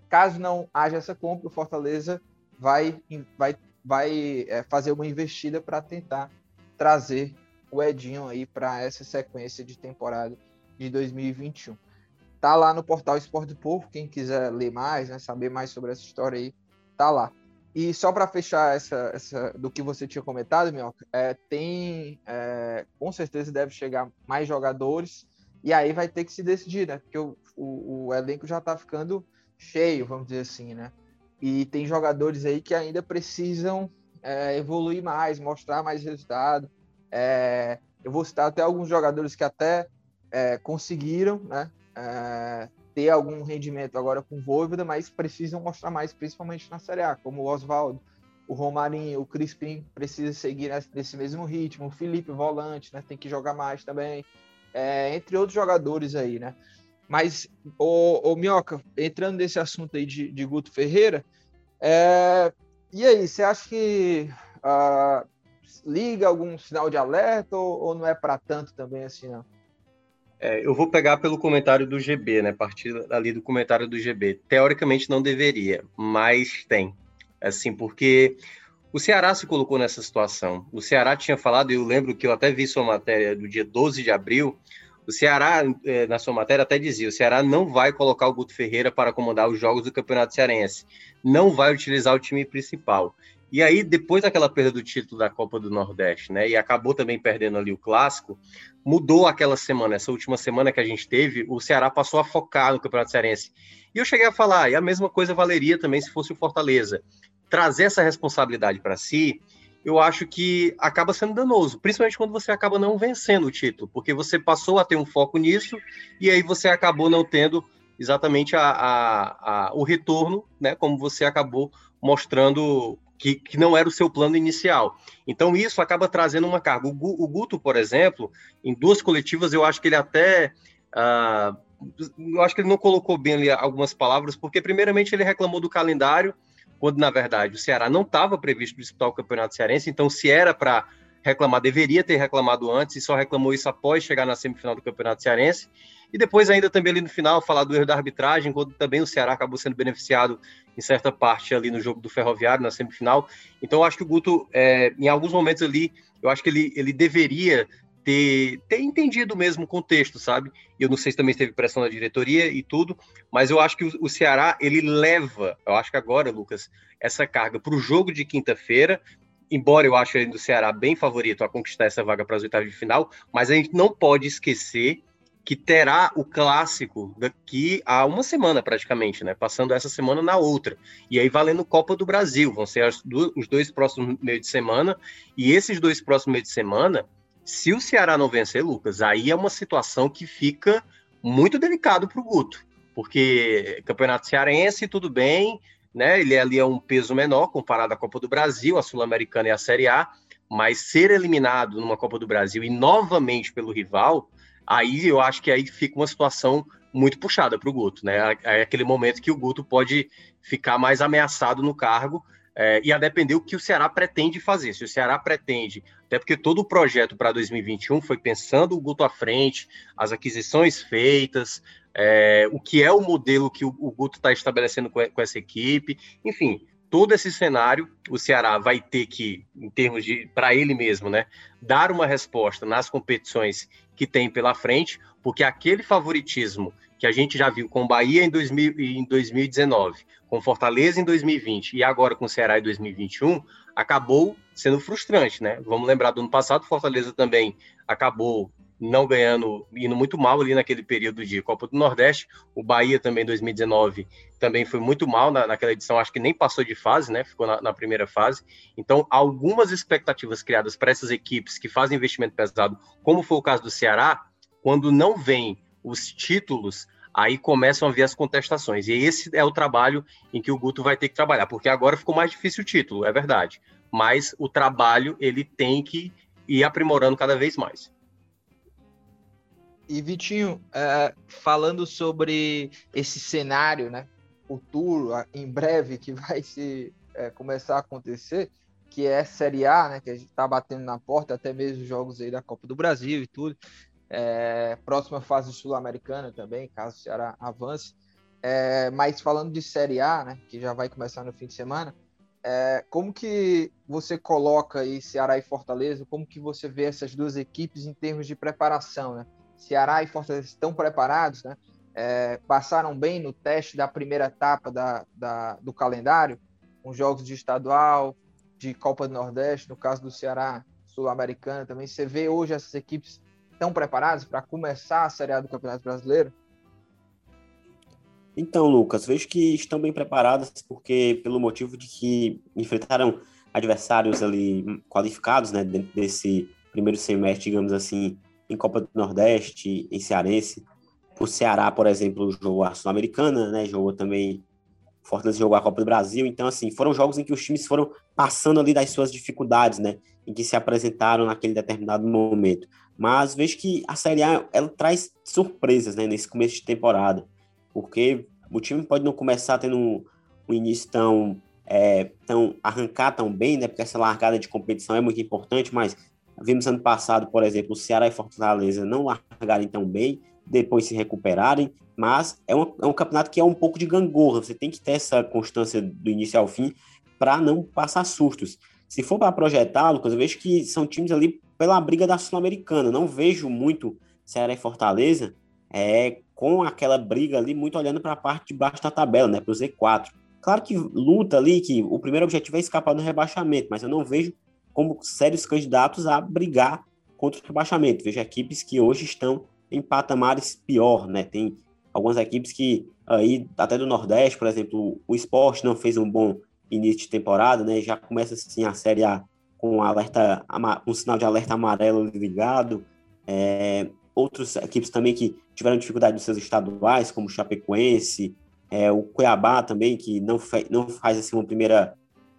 Caso não haja essa compra, o Fortaleza vai, vai, vai é, fazer uma investida para tentar trazer o Edinho aí para essa sequência de temporada de 2021. Tá lá no portal Esporte do Povo, quem quiser ler mais, né, saber mais sobre essa história aí, tá lá. E só para fechar essa, essa do que você tinha comentado, Minhoca, é, tem é, com certeza deve chegar mais jogadores e aí vai ter que se decidir, né? Porque o, o, o elenco já está ficando cheio, vamos dizer assim, né? E tem jogadores aí que ainda precisam é, evoluir mais, mostrar mais resultado. É, eu vou citar até alguns jogadores que até é, conseguiram né, é, ter algum rendimento agora com o Voivoda, mas precisam mostrar mais, principalmente na Série A, como o Oswaldo, o Romarinho, o Crispim precisa seguir nesse mesmo ritmo, o Felipe Volante, né, tem que jogar mais também, é, entre outros jogadores aí, né? Mas, o, o entrando nesse assunto aí de, de Guto Ferreira, é, e aí, você acha que uh, liga algum sinal de alerta ou, ou não é para tanto também assim, não? É, eu vou pegar pelo comentário do GB, né? Partir ali do comentário do GB. Teoricamente não deveria, mas tem. Assim, porque o Ceará se colocou nessa situação. O Ceará tinha falado, eu lembro que eu até vi sua matéria do dia 12 de abril. O Ceará, é, na sua matéria, até dizia: o Ceará não vai colocar o Guto Ferreira para comandar os jogos do Campeonato Cearense. Não vai utilizar o time principal. E aí, depois daquela perda do título da Copa do Nordeste, né? E acabou também perdendo ali o clássico, mudou aquela semana, essa última semana que a gente teve, o Ceará passou a focar no Campeonato Cearense. E eu cheguei a falar, e a mesma coisa valeria também se fosse o Fortaleza. Trazer essa responsabilidade para si, eu acho que acaba sendo danoso, principalmente quando você acaba não vencendo o título, porque você passou a ter um foco nisso e aí você acabou não tendo exatamente a, a, a, o retorno, né, como você acabou mostrando que, que não era o seu plano inicial. Então, isso acaba trazendo uma carga. O, o Guto, por exemplo, em duas coletivas, eu acho que ele até. Uh, eu acho que ele não colocou bem ali algumas palavras, porque, primeiramente, ele reclamou do calendário, quando, na verdade, o Ceará não estava previsto disputar o Campeonato Cearense. Então, se era para reclamar, deveria ter reclamado antes, e só reclamou isso após chegar na semifinal do Campeonato Cearense. E depois, ainda também ali no final, falar do erro da arbitragem, quando também o Ceará acabou sendo beneficiado em certa parte ali no jogo do Ferroviário, na semifinal. Então, eu acho que o Guto, é, em alguns momentos ali, eu acho que ele, ele deveria ter, ter entendido mesmo o contexto, sabe? Eu não sei se também teve pressão da diretoria e tudo, mas eu acho que o, o Ceará, ele leva, eu acho que agora, Lucas, essa carga para o jogo de quinta-feira, embora eu ache ainda o Ceará bem favorito a conquistar essa vaga para as oitavas de final, mas a gente não pode esquecer que terá o clássico daqui a uma semana praticamente, né? Passando essa semana na outra. E aí valendo Copa do Brasil, vão ser os dois próximos meio de semana. E esses dois próximos meio de semana, se o Ceará não vencer, Lucas, aí é uma situação que fica muito delicado para o Guto. Porque Campeonato Cearense, tudo bem, né? Ele ali é um peso menor comparado à Copa do Brasil, a Sul-Americana e a Série A, mas ser eliminado numa Copa do Brasil e novamente pelo rival aí eu acho que aí fica uma situação muito puxada para o Guto, né? É aquele momento que o Guto pode ficar mais ameaçado no cargo é, e a depender o que o Ceará pretende fazer. Se o Ceará pretende, até porque todo o projeto para 2021 foi pensando o Guto à frente, as aquisições feitas, é, o que é o modelo que o, o Guto está estabelecendo com, com essa equipe, enfim, todo esse cenário, o Ceará vai ter que, em termos de, para ele mesmo, né, dar uma resposta nas competições que tem pela frente, porque aquele favoritismo que a gente já viu com Bahia em, 2000, em 2019, com Fortaleza em 2020 e agora com Ceará em 2021, acabou sendo frustrante, né? Vamos lembrar do ano passado, Fortaleza também acabou não ganhando, indo muito mal ali naquele período de Copa do Nordeste. O Bahia também, em 2019, também foi muito mal na, naquela edição, acho que nem passou de fase, né? Ficou na, na primeira fase. Então, algumas expectativas criadas para essas equipes que fazem investimento pesado, como foi o caso do Ceará, quando não vem os títulos, aí começam a vir as contestações. E esse é o trabalho em que o Guto vai ter que trabalhar, porque agora ficou mais difícil o título, é verdade. Mas o trabalho ele tem que ir aprimorando cada vez mais. E Vitinho, é, falando sobre esse cenário, né, futuro, em breve, que vai se é, começar a acontecer, que é Série A, né, que a gente está batendo na porta, até mesmo jogos aí da Copa do Brasil e tudo. É, próxima fase sul-americana também, caso o Ceará avance. É, mas falando de Série A, né, que já vai começar no fim de semana, é, como que você coloca aí Ceará e Fortaleza? Como que você vê essas duas equipes em termos de preparação, né? Ceará e Fortaleza estão preparados, né? É, passaram bem no teste da primeira etapa da, da, do calendário, com jogos de estadual, de Copa do Nordeste, no caso do Ceará Sul-Americana também. Você vê hoje essas equipes estão preparadas para começar a Série A do Campeonato Brasileiro? Então, Lucas, vejo que estão bem preparadas, porque pelo motivo de que enfrentaram adversários ali qualificados, né, dentro desse primeiro semestre, digamos assim, em Copa do Nordeste, em Cearense. O Ceará, por exemplo, jogou a Sul-Americana, né? Jogou também. Fortaleza jogou a Copa do Brasil. Então, assim, foram jogos em que os times foram passando ali das suas dificuldades, né? Em que se apresentaram naquele determinado momento. Mas vejo que a Série A, ela traz surpresas, né? Nesse começo de temporada. Porque o time pode não começar tendo um, um início tão, é, tão arrancar tão bem, né? Porque essa largada de competição é muito importante, mas Vimos ano passado, por exemplo, o Ceará e Fortaleza não largarem tão bem, depois se recuperarem, mas é um, é um campeonato que é um pouco de gangorra. Você tem que ter essa constância do início ao fim para não passar sustos. Se for para projetar, Lucas, eu vejo que são times ali pela briga da Sul-Americana. Não vejo muito Ceará e Fortaleza é, com aquela briga ali, muito olhando para a parte de baixo da tabela, né, para o Z4. Claro que luta ali, que o primeiro objetivo é escapar do rebaixamento, mas eu não vejo como sérios candidatos a brigar contra o rebaixamento. Veja equipes que hoje estão em patamares pior, né? Tem algumas equipes que aí, até do Nordeste, por exemplo, o esporte não fez um bom início de temporada, né? Já começa assim a Série A com alerta, um sinal de alerta amarelo ligado. É, outras equipes também que tiveram dificuldade nos seus estaduais, como o Chapecoense, é, o Cuiabá também, que não, não faz assim uma primeira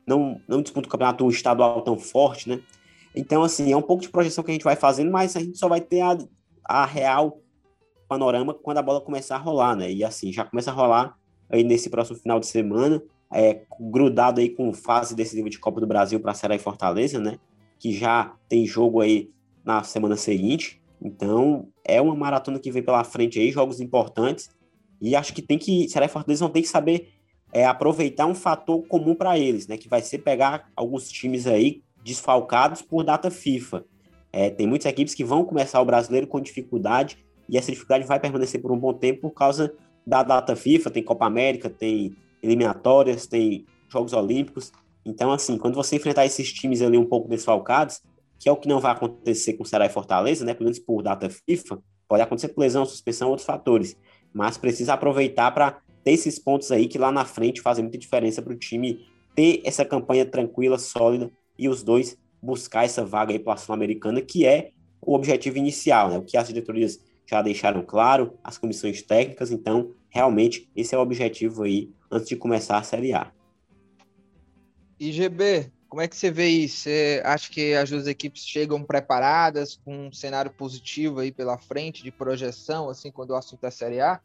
não, não disputa o campeonato estadual tão forte, né? Então, assim, é um pouco de projeção que a gente vai fazendo, mas a gente só vai ter a, a real panorama quando a bola começar a rolar, né? E assim, já começa a rolar aí nesse próximo final de semana, é, grudado aí com fase decisiva de Copa do Brasil para Ceará e Fortaleza, né? Que já tem jogo aí na semana seguinte. Então, é uma maratona que vem pela frente aí, jogos importantes. E acho que tem que. Ceará e Fortaleza vão ter que saber é aproveitar um fator comum para eles, né? Que vai ser pegar alguns times aí desfalcados por data FIFA. É, tem muitas equipes que vão começar o brasileiro com dificuldade e essa dificuldade vai permanecer por um bom tempo por causa da data FIFA. Tem Copa América, tem eliminatórias, tem Jogos Olímpicos. Então, assim, quando você enfrentar esses times ali um pouco desfalcados, que é o que não vai acontecer com Ceará e Fortaleza, né? Pelo menos por data FIFA, pode acontecer por lesão, suspensão, outros fatores. Mas precisa aproveitar para ter esses pontos aí que lá na frente fazem muita diferença para o time ter essa campanha tranquila, sólida e os dois buscar essa vaga aí para a Sul-Americana, que é o objetivo inicial, né? O que as diretorias já deixaram claro, as comissões técnicas, então, realmente, esse é o objetivo aí antes de começar a Série A. IGB, como é que você vê isso? Você acha que as duas equipes chegam preparadas, com um cenário positivo aí pela frente, de projeção, assim, quando o assunto é Série A?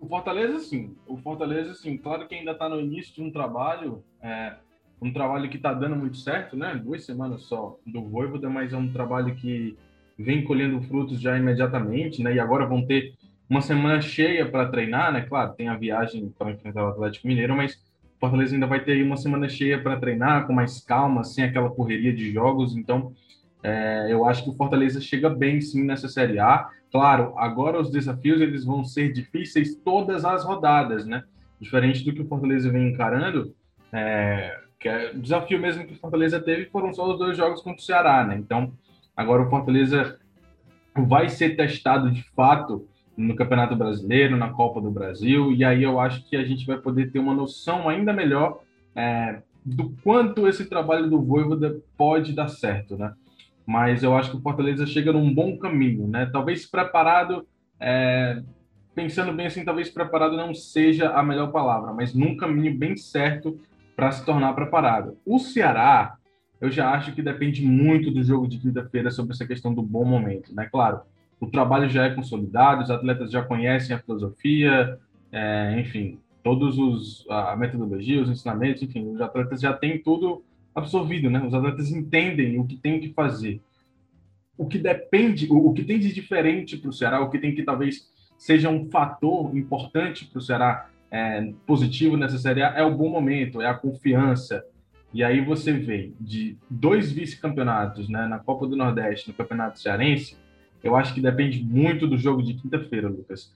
O Fortaleza, sim. O Fortaleza, sim. Claro que ainda está no início de um trabalho, é, um trabalho que está dando muito certo, né? Duas semanas só do Voivoda, mas é um trabalho que vem colhendo frutos já imediatamente, né? E agora vão ter uma semana cheia para treinar, né? Claro, tem a viagem para enfrentar o Atlético Mineiro, mas o Fortaleza ainda vai ter uma semana cheia para treinar, com mais calma, sem aquela correria de jogos. Então, é, eu acho que o Fortaleza chega bem, sim, nessa Série A Claro, agora os desafios eles vão ser difíceis todas as rodadas, né? Diferente do que o Fortaleza vem encarando, é, que é o desafio mesmo que o Fortaleza teve foram só os dois jogos contra o Ceará, né? Então, agora o Fortaleza vai ser testado de fato no Campeonato Brasileiro, na Copa do Brasil, e aí eu acho que a gente vai poder ter uma noção ainda melhor é, do quanto esse trabalho do Voivoda pode dar certo, né? Mas eu acho que o Fortaleza chega num bom caminho, né? Talvez preparado, é, pensando bem assim, talvez preparado não seja a melhor palavra, mas num caminho bem certo para se tornar preparado. O Ceará, eu já acho que depende muito do jogo de quinta-feira sobre essa questão do bom momento, né? Claro, o trabalho já é consolidado, os atletas já conhecem a filosofia, é, enfim, todos os a metodologia, os ensinamentos, enfim, os atletas já têm tudo absorvido, né? Os atletas entendem o que tem que fazer. O que depende, o, que tem de diferente para o Ceará, o que tem que talvez seja um fator importante para o Ceará é, positivo nessa série é o bom momento, é a confiança. E aí você vê de dois vice-campeonatos, né, na Copa do Nordeste, no Campeonato Cearense, eu acho que depende muito do jogo de quinta-feira, Lucas.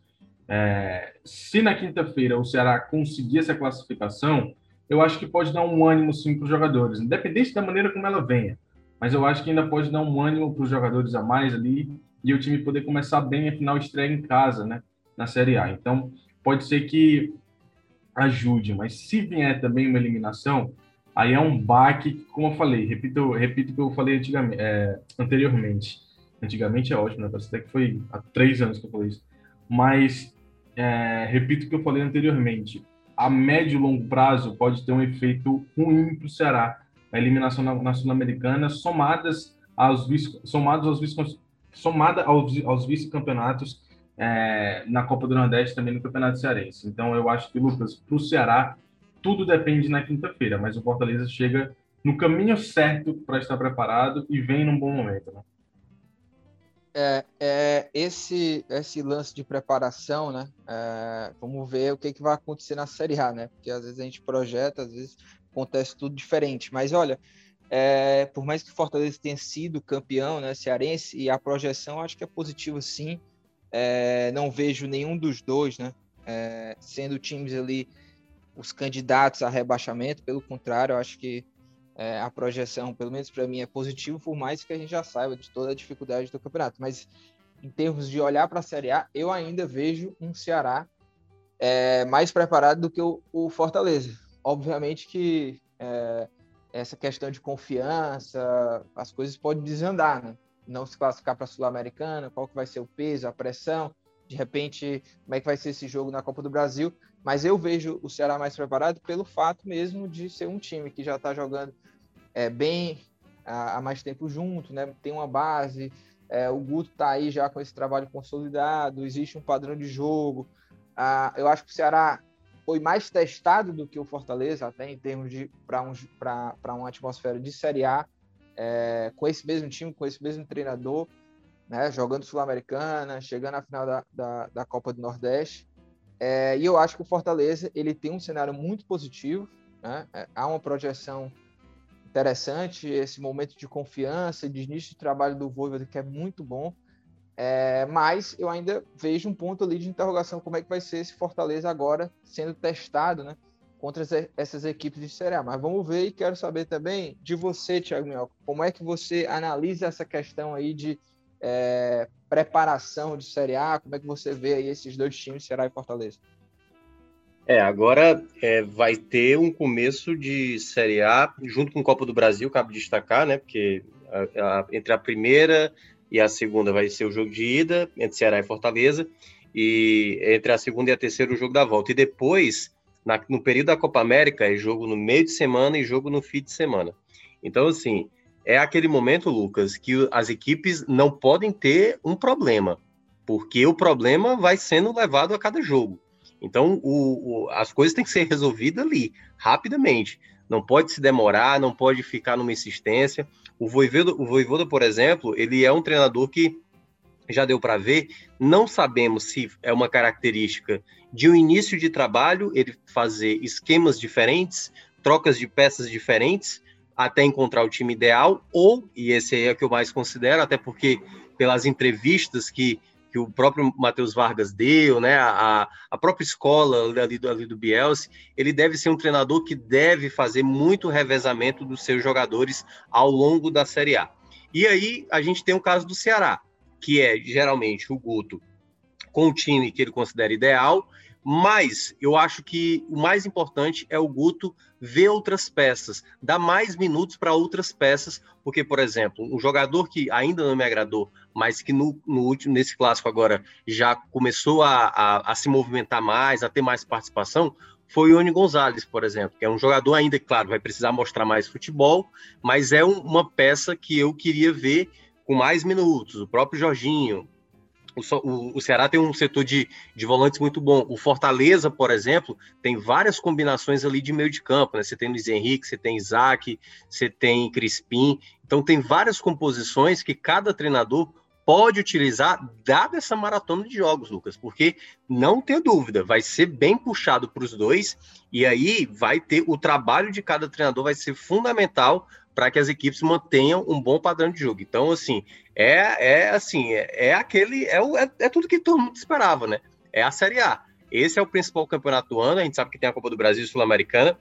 É, se na quinta-feira o Ceará conseguir essa classificação, eu acho que pode dar um ânimo sim para os jogadores, independente da maneira como ela venha. Mas eu acho que ainda pode dar um ânimo para os jogadores a mais ali e o time poder começar bem a final estreia em casa, né, na Série A. Então, pode ser que ajude, mas se vier também uma eliminação, aí é um baque, como eu falei, repito, repito o que eu falei antigamente, é, anteriormente. Antigamente é ótimo, né? Parece até que foi há três anos que eu falei isso. Mas, é, repito o que eu falei anteriormente, a médio e longo prazo pode ter um efeito ruim para o Ceará. A eliminação na, na Sul-Americana, somadas aos vice, somados aos vice, somada aos, aos vice-campeonatos é, na Copa do Nordeste também no Campeonato Cearense. Então eu acho que, Lucas, para o Ceará, tudo depende na quinta-feira, mas o Fortaleza chega no caminho certo para estar preparado e vem num bom momento. Né? É, é, esse, esse lance de preparação, né? É, vamos ver o que, que vai acontecer na Série A, né? Porque às vezes a gente projeta, às vezes acontece tudo diferente. Mas olha, é, por mais que o Fortaleza tenha sido campeão, né, cearense, e a projeção acho que é positiva sim. É, não vejo nenhum dos dois, né? É, sendo times ali os candidatos a rebaixamento, pelo contrário, acho que é, a projeção, pelo menos para mim, é positivo, por mais que a gente já saiba de toda a dificuldade do campeonato. Mas em termos de olhar para a Série A, eu ainda vejo um Ceará é, mais preparado do que o, o Fortaleza. Obviamente que é, essa questão de confiança, as coisas podem desandar, né? Não se classificar para a Sul-Americana, qual que vai ser o peso, a pressão, de repente, como é que vai ser esse jogo na Copa do Brasil. Mas eu vejo o Ceará mais preparado pelo fato mesmo de ser um time que já está jogando é, bem há, há, mais tempo junto, né? Tem uma base, é, o Guto está aí já com esse trabalho consolidado, existe um padrão de jogo. Ah, eu acho que o Ceará foi mais testado do que o Fortaleza, até em termos de para um, uma atmosfera de Série A, é, com esse mesmo time, com esse mesmo treinador, né, jogando Sul-Americana, chegando à final da, da, da Copa do Nordeste. É, e eu acho que o Fortaleza ele tem um cenário muito positivo, né? É, há uma projeção interessante, esse momento de confiança, de início de trabalho do Voivoda, que é muito bom. É, mas eu ainda vejo um ponto ali de interrogação como é que vai ser esse Fortaleza agora sendo testado, né? Contra essas equipes de Série A. Mas vamos ver e quero saber também de você, Thiago Minhoca, como é que você analisa essa questão aí de é, preparação de Série A, como é que você vê aí esses dois times, Ceará e Fortaleza? É, agora é, vai ter um começo de Série A junto com o Copa do Brasil, cabe destacar, né? Porque a, a, entre a primeira e a segunda vai ser o jogo de ida, entre Ceará e Fortaleza, e entre a segunda e a terceira o jogo da volta. E depois, na, no período da Copa América, é jogo no meio de semana e jogo no fim de semana. Então, assim, é aquele momento, Lucas, que as equipes não podem ter um problema, porque o problema vai sendo levado a cada jogo. Então, o, o, as coisas têm que ser resolvidas ali, rapidamente. Não pode se demorar, não pode ficar numa insistência. O Voivoda, o Voivoda, por exemplo, ele é um treinador que já deu para ver, não sabemos se é uma característica de um início de trabalho, ele fazer esquemas diferentes, trocas de peças diferentes, até encontrar o time ideal, ou, e esse aí é que eu mais considero, até porque pelas entrevistas que que o próprio Matheus Vargas deu, né, a, a própria escola ali do, ali do Bielsa, ele deve ser um treinador que deve fazer muito revezamento dos seus jogadores ao longo da Série A. E aí a gente tem o caso do Ceará, que é geralmente o Guto com o time que ele considera ideal, mas eu acho que o mais importante é o Guto ver outras peças, dar mais minutos para outras peças, porque, por exemplo, um jogador que ainda não me agradou, mas que no, no último, nesse clássico agora já começou a, a, a, se movimentar mais, a ter mais participação, foi o Ione Gonzalez, por exemplo, que é um jogador ainda, claro, vai precisar mostrar mais futebol, mas é um, uma peça que eu queria ver com mais minutos. O próprio Jorginho, o, o, Ceará tem um setor de, de volantes muito bom. O Fortaleza, por exemplo, tem várias combinações ali de meio de campo. Né? Você tem Luiz Henrique, você tem Isaac, você tem Crispim. Então, tem várias composições que cada treinador pode utilizar, dada essa maratona de jogos, Lucas, porque não tenho dúvida, vai ser bem puxado para os dois, e aí vai ter o trabalho de cada treinador, vai ser fundamental para que as equipes mantenham um bom padrão de jogo. Então, assim, é, é assim, é, é aquele, é, o, é, é, tudo que todo mundo esperava, né? É a Série A. Esse é o principal campeonato do ano, a gente sabe que tem a Copa do Brasil Sul-Americana,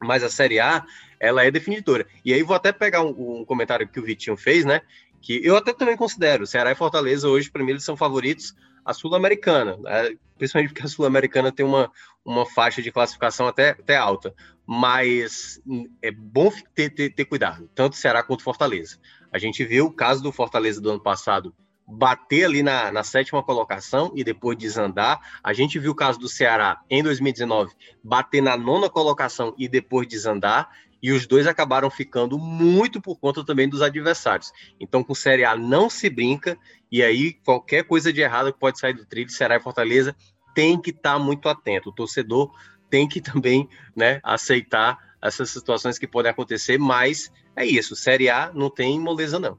mas a Série A, ela é definitora. E aí vou até pegar um, um comentário que o Vitinho fez, né? Que eu até também considero, Ceará e Fortaleza hoje, para mim, eles são favoritos a Sul-Americana, né? principalmente porque a Sul-Americana tem uma, uma faixa de classificação até, até alta mas é bom ter, ter, ter cuidado, tanto Ceará quanto Fortaleza. A gente viu o caso do Fortaleza do ano passado bater ali na, na, sétima colocação e depois desandar. A gente viu o caso do Ceará em 2019 bater na nona colocação e depois desandar. E os dois acabaram ficando muito por conta também dos adversários. Então, com Série A não se brinca, e aí qualquer coisa de errado que pode sair do trilho, Ceará e Fortaleza tem que estar tá muito atento. O torcedor tem que também né, aceitar essas situações que podem acontecer, mas é isso, Série A não tem moleza não.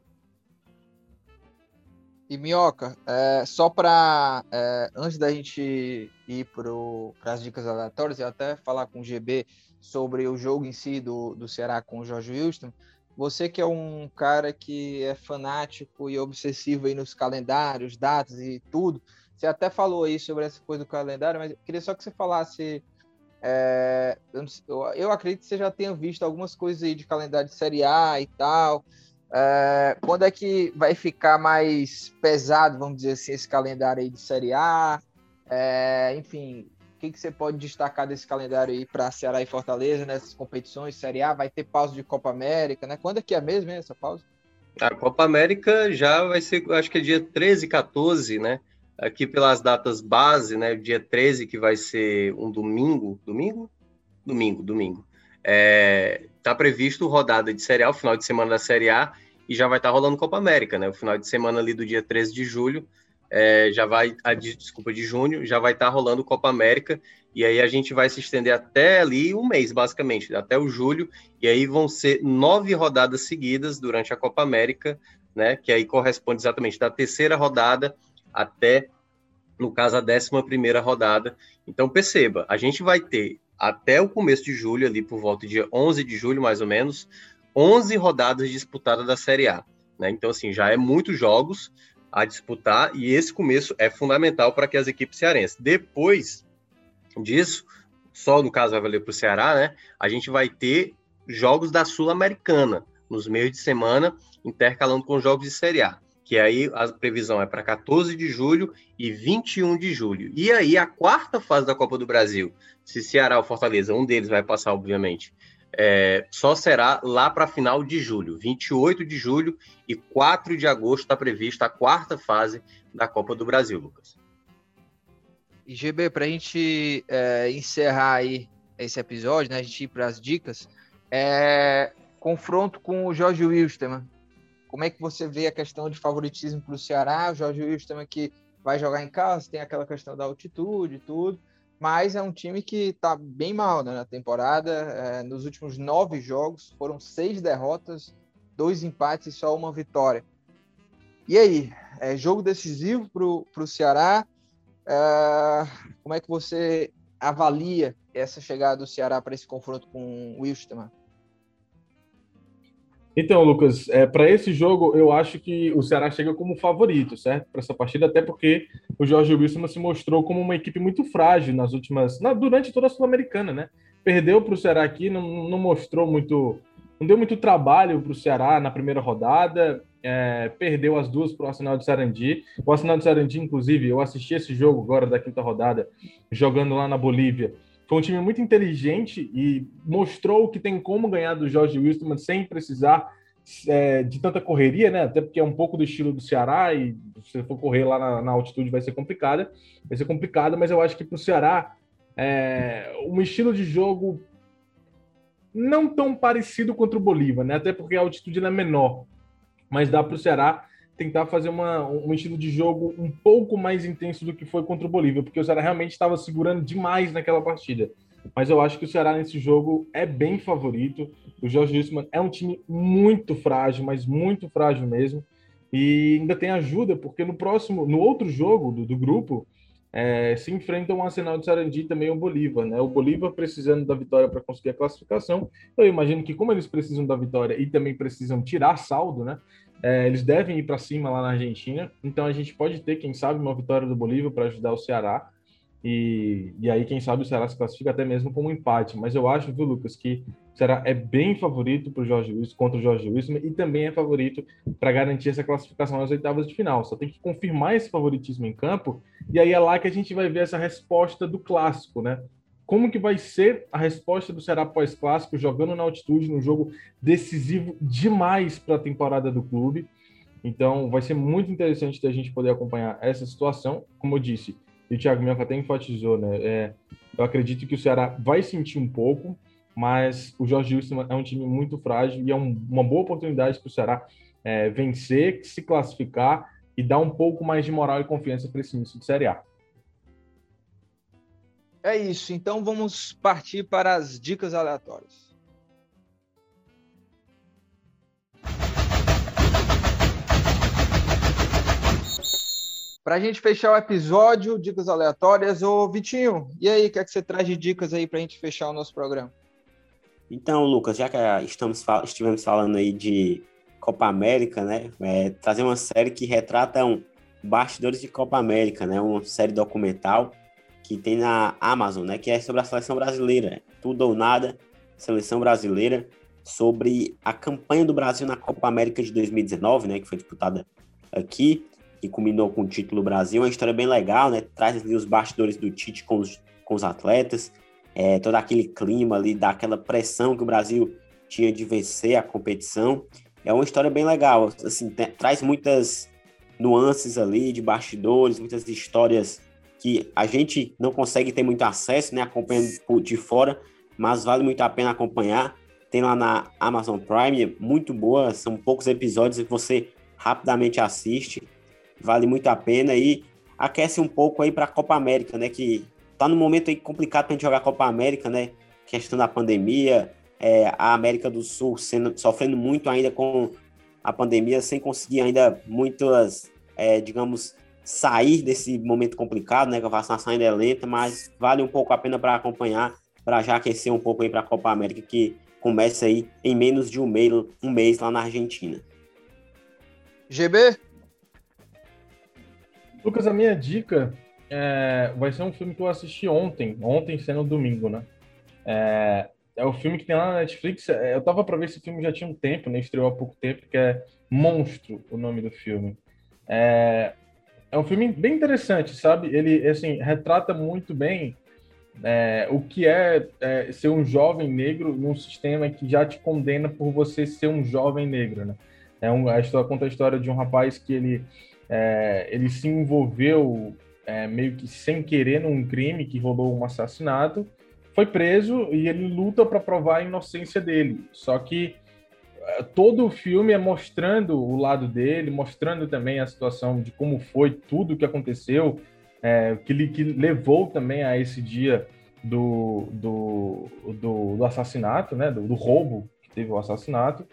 E Minhoca, é, só para é, antes da gente ir para as dicas aleatórias, e até falar com o GB sobre o jogo em si do, do Ceará com o Jorge Wilson, você que é um cara que é fanático e obsessivo aí nos calendários, datas e tudo, você até falou aí sobre essa coisa do calendário, mas queria só que você falasse é, eu, eu, acredito que você já tenha visto algumas coisas aí de calendário de Série A e tal. É, quando é que vai ficar mais pesado, vamos dizer assim, esse calendário aí de Série A? É, enfim, que, que você pode destacar desse calendário aí para Ceará e Fortaleza nessas competições? Série A vai ter pausa de Copa América, né? Quando é que é mesmo essa pausa? A Copa América já vai ser, acho que é dia 13, 14, né? aqui pelas datas base, né? Dia 13, que vai ser um domingo. Domingo? Domingo, domingo. É, tá previsto rodada de Série A, o final de semana da Série A, e já vai estar tá rolando Copa América, né? O final de semana ali do dia 13 de julho, é, já vai, a, desculpa, de junho, já vai estar tá rolando Copa América, e aí a gente vai se estender até ali um mês, basicamente, até o julho, e aí vão ser nove rodadas seguidas durante a Copa América, né? Que aí corresponde exatamente da terceira rodada até, no caso, a 11 rodada. Então, perceba, a gente vai ter até o começo de julho, ali por volta de dia 11 de julho, mais ou menos, 11 rodadas disputadas da Série A. Né? Então, assim, já é muitos jogos a disputar e esse começo é fundamental para que as equipes cearenses. Depois disso, só no caso vai valer para o Ceará, né? A gente vai ter jogos da Sul-Americana nos meios de semana, intercalando com jogos de Série A que aí a previsão é para 14 de julho e 21 de julho. E aí a quarta fase da Copa do Brasil, se Ceará ou Fortaleza, um deles vai passar, obviamente, é, só será lá para final de julho, 28 de julho e 4 de agosto está prevista a quarta fase da Copa do Brasil, Lucas. E GB, para a gente é, encerrar aí esse episódio, né, a gente ir para as dicas, é, confronto com o Jorge Wilstermann, como é que você vê a questão de favoritismo para o Ceará? O Jorge também que vai jogar em casa, tem aquela questão da altitude e tudo, mas é um time que está bem mal né, na temporada. É, nos últimos nove jogos foram seis derrotas, dois empates e só uma vitória. E aí, é jogo decisivo para o Ceará. É, como é que você avalia essa chegada do Ceará para esse confronto com o Wilstermann? Então, Lucas, é, para esse jogo, eu acho que o Ceará chega como favorito, certo? Para essa partida, até porque o Jorge Wilson se mostrou como uma equipe muito frágil nas últimas. Na, durante toda a Sul-Americana, né? Perdeu para o Ceará aqui, não, não mostrou muito. Não deu muito trabalho para o Ceará na primeira rodada. é, perdeu as duas para o Arsenal de Sarandi. O Arsenal de Sarandi, inclusive, eu assisti esse jogo agora da quinta rodada, jogando lá na Bolívia. Foi um time muito inteligente e mostrou que tem como ganhar do Jorge Wilson sem precisar é, de tanta correria, né? Até porque é um pouco do estilo do Ceará e se for correr lá na, na altitude vai ser complicada, vai ser complicado, mas eu acho que para o Ceará é, um estilo de jogo não tão parecido contra o Bolívar, né? Até porque a altitude é menor, mas dá para o Ceará tentar fazer uma, um estilo de jogo um pouco mais intenso do que foi contra o Bolívia, porque o Ceará realmente estava segurando demais naquela partida. Mas eu acho que o Ceará nesse jogo é bem favorito. O Jorge Wilson é um time muito frágil, mas muito frágil mesmo. E ainda tem ajuda, porque no próximo, no outro jogo do, do grupo, é, se enfrentam o Arsenal de Sarandi e também o Bolívar, né? O Bolívar precisando da vitória para conseguir a classificação. Eu imagino que como eles precisam da vitória e também precisam tirar saldo, né? É, eles devem ir para cima lá na Argentina. Então a gente pode ter, quem sabe, uma vitória do Bolívar para ajudar o Ceará. E, e aí, quem sabe, o Ceará se classifica até mesmo com um empate. Mas eu acho, viu, Lucas, que o Ceará é bem favorito para o Jorge Wilson, contra o Jorge Wilson e também é favorito para garantir essa classificação às oitavas de final. Só tem que confirmar esse favoritismo em campo e aí é lá que a gente vai ver essa resposta do clássico, né? Como que vai ser a resposta do Ceará pós-clássico, jogando na altitude, num jogo decisivo demais para a temporada do clube. Então, vai ser muito interessante a gente poder acompanhar essa situação. Como eu disse, e o Thiago Minhoca até enfatizou, né? É, eu acredito que o Ceará vai sentir um pouco, mas o Jorge Wilson é um time muito frágil e é um, uma boa oportunidade para o Ceará é, vencer, se classificar e dar um pouco mais de moral e confiança para esse início de Série A. É isso, então vamos partir para as dicas aleatórias. Para a gente fechar o episódio, dicas aleatórias. Ô, Vitinho, e aí, o que, é que você traz de dicas aí para a gente fechar o nosso programa? Então, Lucas, já que estamos, estivemos falando aí de Copa América, né? É, trazer uma série que retrata um bastidores de Copa América, né? Uma série documental que tem na Amazon, né? Que é sobre a seleção brasileira. Tudo ou nada, seleção brasileira, sobre a campanha do Brasil na Copa América de 2019, né? Que foi disputada aqui que culminou com o título Brasil. Uma história bem legal, né? Traz ali os bastidores do Tite com os, com os atletas, é, todo aquele clima ali, daquela pressão que o Brasil tinha de vencer a competição. É uma história bem legal, assim, tem, traz muitas nuances ali de bastidores, muitas histórias que a gente não consegue ter muito acesso, né, acompanhando de fora, mas vale muito a pena acompanhar. Tem lá na Amazon Prime, é muito boa, são poucos episódios que você rapidamente assiste vale muito a pena e aquece um pouco aí para a Copa América, né? Que tá no momento aí complicado para gente jogar a Copa América, né? Questão da pandemia, é, a América do Sul sendo, sofrendo muito ainda com a pandemia, sem conseguir ainda muitas, é, digamos, sair desse momento complicado, né? Que a vacinação ainda é lenta, mas vale um pouco a pena para acompanhar, para já aquecer um pouco aí para a Copa América, que começa aí em menos de um mês, um mês lá na Argentina. GB? Lucas, a minha dica é, vai ser um filme que eu assisti ontem, ontem sendo domingo, né? É, é o filme que tem lá na Netflix. É, eu tava para ver esse filme já tinha um tempo, né? Estreou há pouco tempo, que é Monstro, o nome do filme. É, é um filme bem interessante, sabe? Ele, assim, retrata muito bem é, o que é, é, ser um jovem negro num sistema que já te condena por você ser um jovem negro, né? É um, a história conta a história de um rapaz que ele é, ele se envolveu é, meio que sem querer num crime que rolou um assassinato, foi preso e ele luta para provar a inocência dele. Só que é, todo o filme é mostrando o lado dele, mostrando também a situação de como foi tudo o que aconteceu, é, que, que levou também a esse dia do, do, do, do assassinato, né, do, do roubo que teve o assassinato.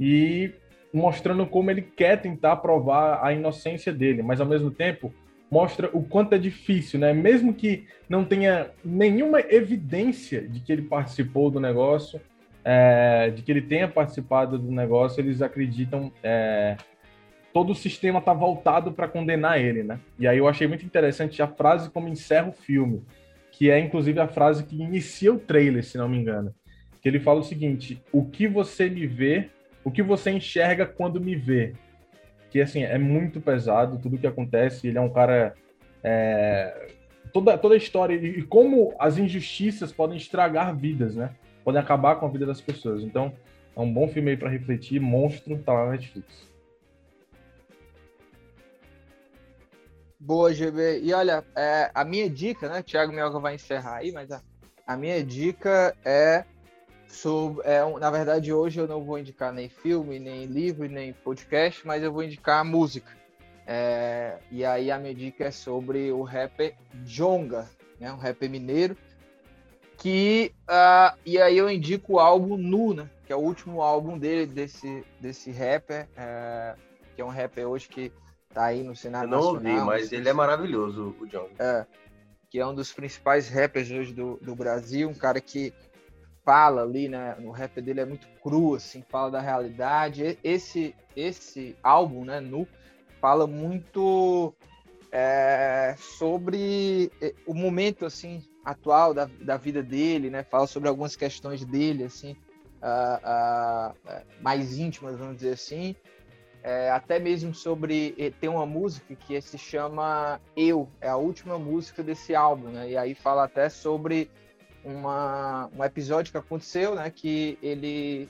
E mostrando como ele quer tentar provar a inocência dele, mas ao mesmo tempo mostra o quanto é difícil, né? Mesmo que não tenha nenhuma evidência de que ele participou do negócio, é, de que ele tenha participado do negócio, eles acreditam. É, todo o sistema está voltado para condenar ele, né? E aí eu achei muito interessante a frase como encerra o filme, que é inclusive a frase que inicia o trailer, se não me engano. Que ele fala o seguinte: o que você me vê o que você enxerga quando me vê? que assim é muito pesado tudo que acontece. Ele é um cara é, toda toda a história e como as injustiças podem estragar vidas, né? Podem acabar com a vida das pessoas. Então é um bom filme aí para refletir. Monstro tá lá na Netflix. Boa, GB. E olha, é, a minha dica, né? Thiago Mioga vai encerrar aí, mas a, a minha dica é sobre. É, na verdade, hoje eu não vou indicar nem filme, nem livro, nem podcast, mas eu vou indicar música. É, e aí a minha dica é sobre o rapper Jonga, né? Um rapper mineiro. Que, uh, e aí eu indico o álbum Nu, né? Que é o último álbum dele, desse, desse rapper, é, que é um rapper hoje que tá aí no cenário Eu não nacional, ouvi, mas ele é maravilhoso, o John. É, que é um dos principais rappers hoje do, do Brasil, um cara que fala ali, né, no rap dele é muito cru, assim, fala da realidade. Esse esse álbum, né, Nu, fala muito é, sobre é, o momento, assim, atual da, da vida dele, né, fala sobre algumas questões dele, assim, uh, uh, mais íntimas, vamos dizer assim, é, até mesmo sobre tem uma música que se chama Eu, é a última música desse álbum, né? E aí fala até sobre uma, um episódio que aconteceu, né? Que ele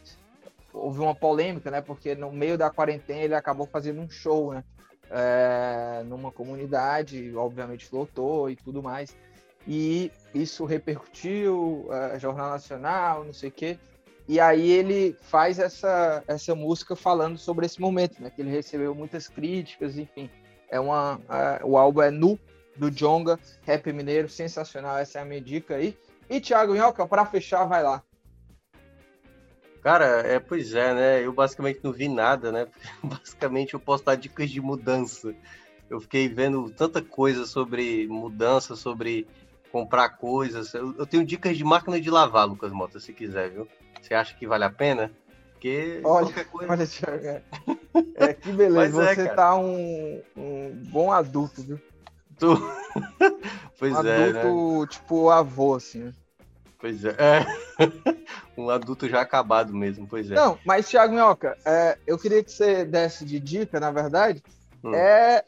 houve uma polêmica, né? Porque no meio da quarentena ele acabou fazendo um show, né? É, numa comunidade, obviamente lotou e tudo mais. E isso repercutiu, é, Jornal Nacional, não sei o quê. E aí ele faz essa, essa música falando sobre esse momento, né? Que ele recebeu muitas críticas, enfim. É uma, o álbum é Nu, do Jonga, Rap Mineiro, sensacional, essa é a minha dica aí. E Thiago Minhoca, para fechar, vai lá. Cara, é, pois é, né? Eu basicamente não vi nada, né? Basicamente eu posso dar dicas de mudança. Eu fiquei vendo tanta coisa sobre mudança, sobre comprar coisas. Eu, eu tenho dicas de máquina de lavar, Lucas Mota, se quiser, viu? Você acha que vale a pena? Porque olha, coisa... olha Thiago, é, é que beleza, é, você tá um, um, bom adulto, viu? Tu... pois um é, adulto, né? tipo avô, assim. Pois é. é. um adulto já acabado mesmo, pois é. Não, mas Thiago Minhoca, é, eu queria que você desse de dica, na verdade, hum. é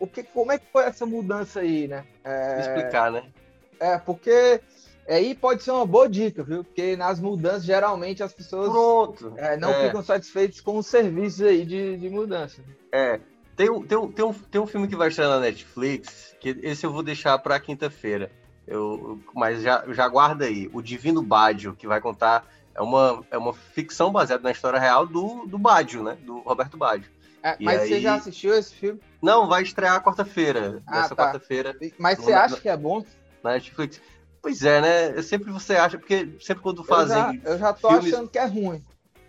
o que, como é que foi essa mudança aí, né? É, Explicar, né? É, porque Aí pode ser uma boa dica, viu? Porque nas mudanças, geralmente, as pessoas Pronto. É, não é. ficam satisfeitas com os serviços aí de, de mudança. É. Tem um, tem, um, tem, um, tem um filme que vai estar na Netflix, que esse eu vou deixar para quinta-feira. Eu, mas já, já guarda aí. O Divino Baggio, que vai contar. É uma, é uma ficção baseada na história real do, do Baggio, né? Do Roberto Baggio. É, mas aí... você já assistiu esse filme? Não, vai estrear quarta-feira. Ah, nessa tá. quarta-feira. Mas você acha que é bom? Na Netflix. Pois é, né? Sempre você acha, porque sempre quando fazem. Eu já, eu já tô filmes... achando que é ruim.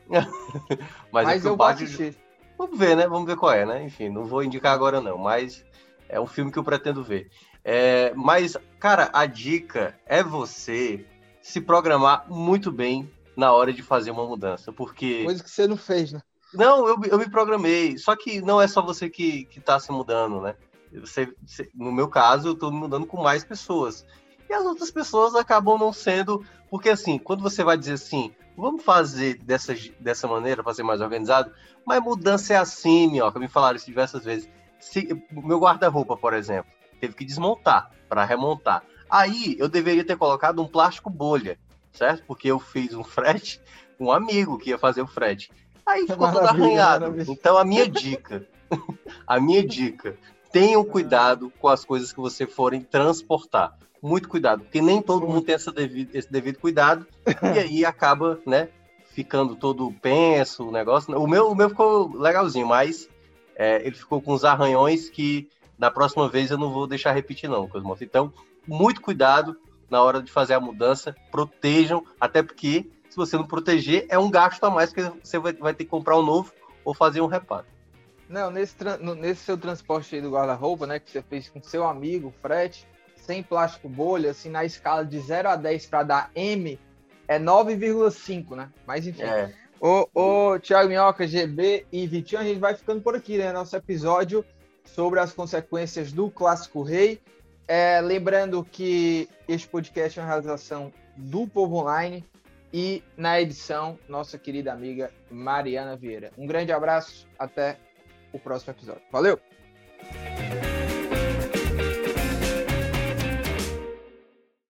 mas, mas é eu vou assistir. Vamos ver, né? Vamos ver qual é, né? Enfim, não vou indicar agora não, mas é um filme que eu pretendo ver. É, mas, cara, a dica é você se programar muito bem na hora de fazer uma mudança, porque... Coisa que você não fez, né? Não, eu, eu me programei, só que não é só você que, que tá se mudando, né? Você, você, no meu caso, eu tô me mudando com mais pessoas e as outras pessoas acabam não sendo. Porque, assim, quando você vai dizer assim, vamos fazer dessa, dessa maneira, fazer mais organizado, mas mudança é assim, minhoca. Me falaram isso diversas vezes. Se, meu guarda-roupa, por exemplo, teve que desmontar para remontar. Aí eu deveria ter colocado um plástico bolha, certo? Porque eu fiz um frete, um amigo que ia fazer o frete. Aí ficou tudo arranhado. Maravilha. Então a minha dica, a minha dica, tenham cuidado com as coisas que você forem transportar muito cuidado, porque nem todo mundo tem essa devido, esse devido cuidado, e aí acaba, né, ficando todo penso o negócio. O meu, o meu ficou legalzinho, mas é, ele ficou com uns arranhões que na próxima vez eu não vou deixar repetir, não, Cosmoto. Então, muito cuidado na hora de fazer a mudança, protejam, até porque se você não proteger, é um gasto a mais que você vai, vai ter que comprar um novo ou fazer um reparo. Não, nesse, nesse seu transporte aí do guarda-roupa, né, que você fez com seu amigo, frete, sem plástico bolha, assim, na escala de 0 a 10 para dar M, é 9,5, né? Mas enfim. É. Ô, ô, Thiago Minhoca, GB e Vitinho, a gente vai ficando por aqui, né? Nosso episódio sobre as consequências do Clássico Rei. É, lembrando que este podcast é uma realização do Povo Online e na edição, nossa querida amiga Mariana Vieira. Um grande abraço, até o próximo episódio. Valeu!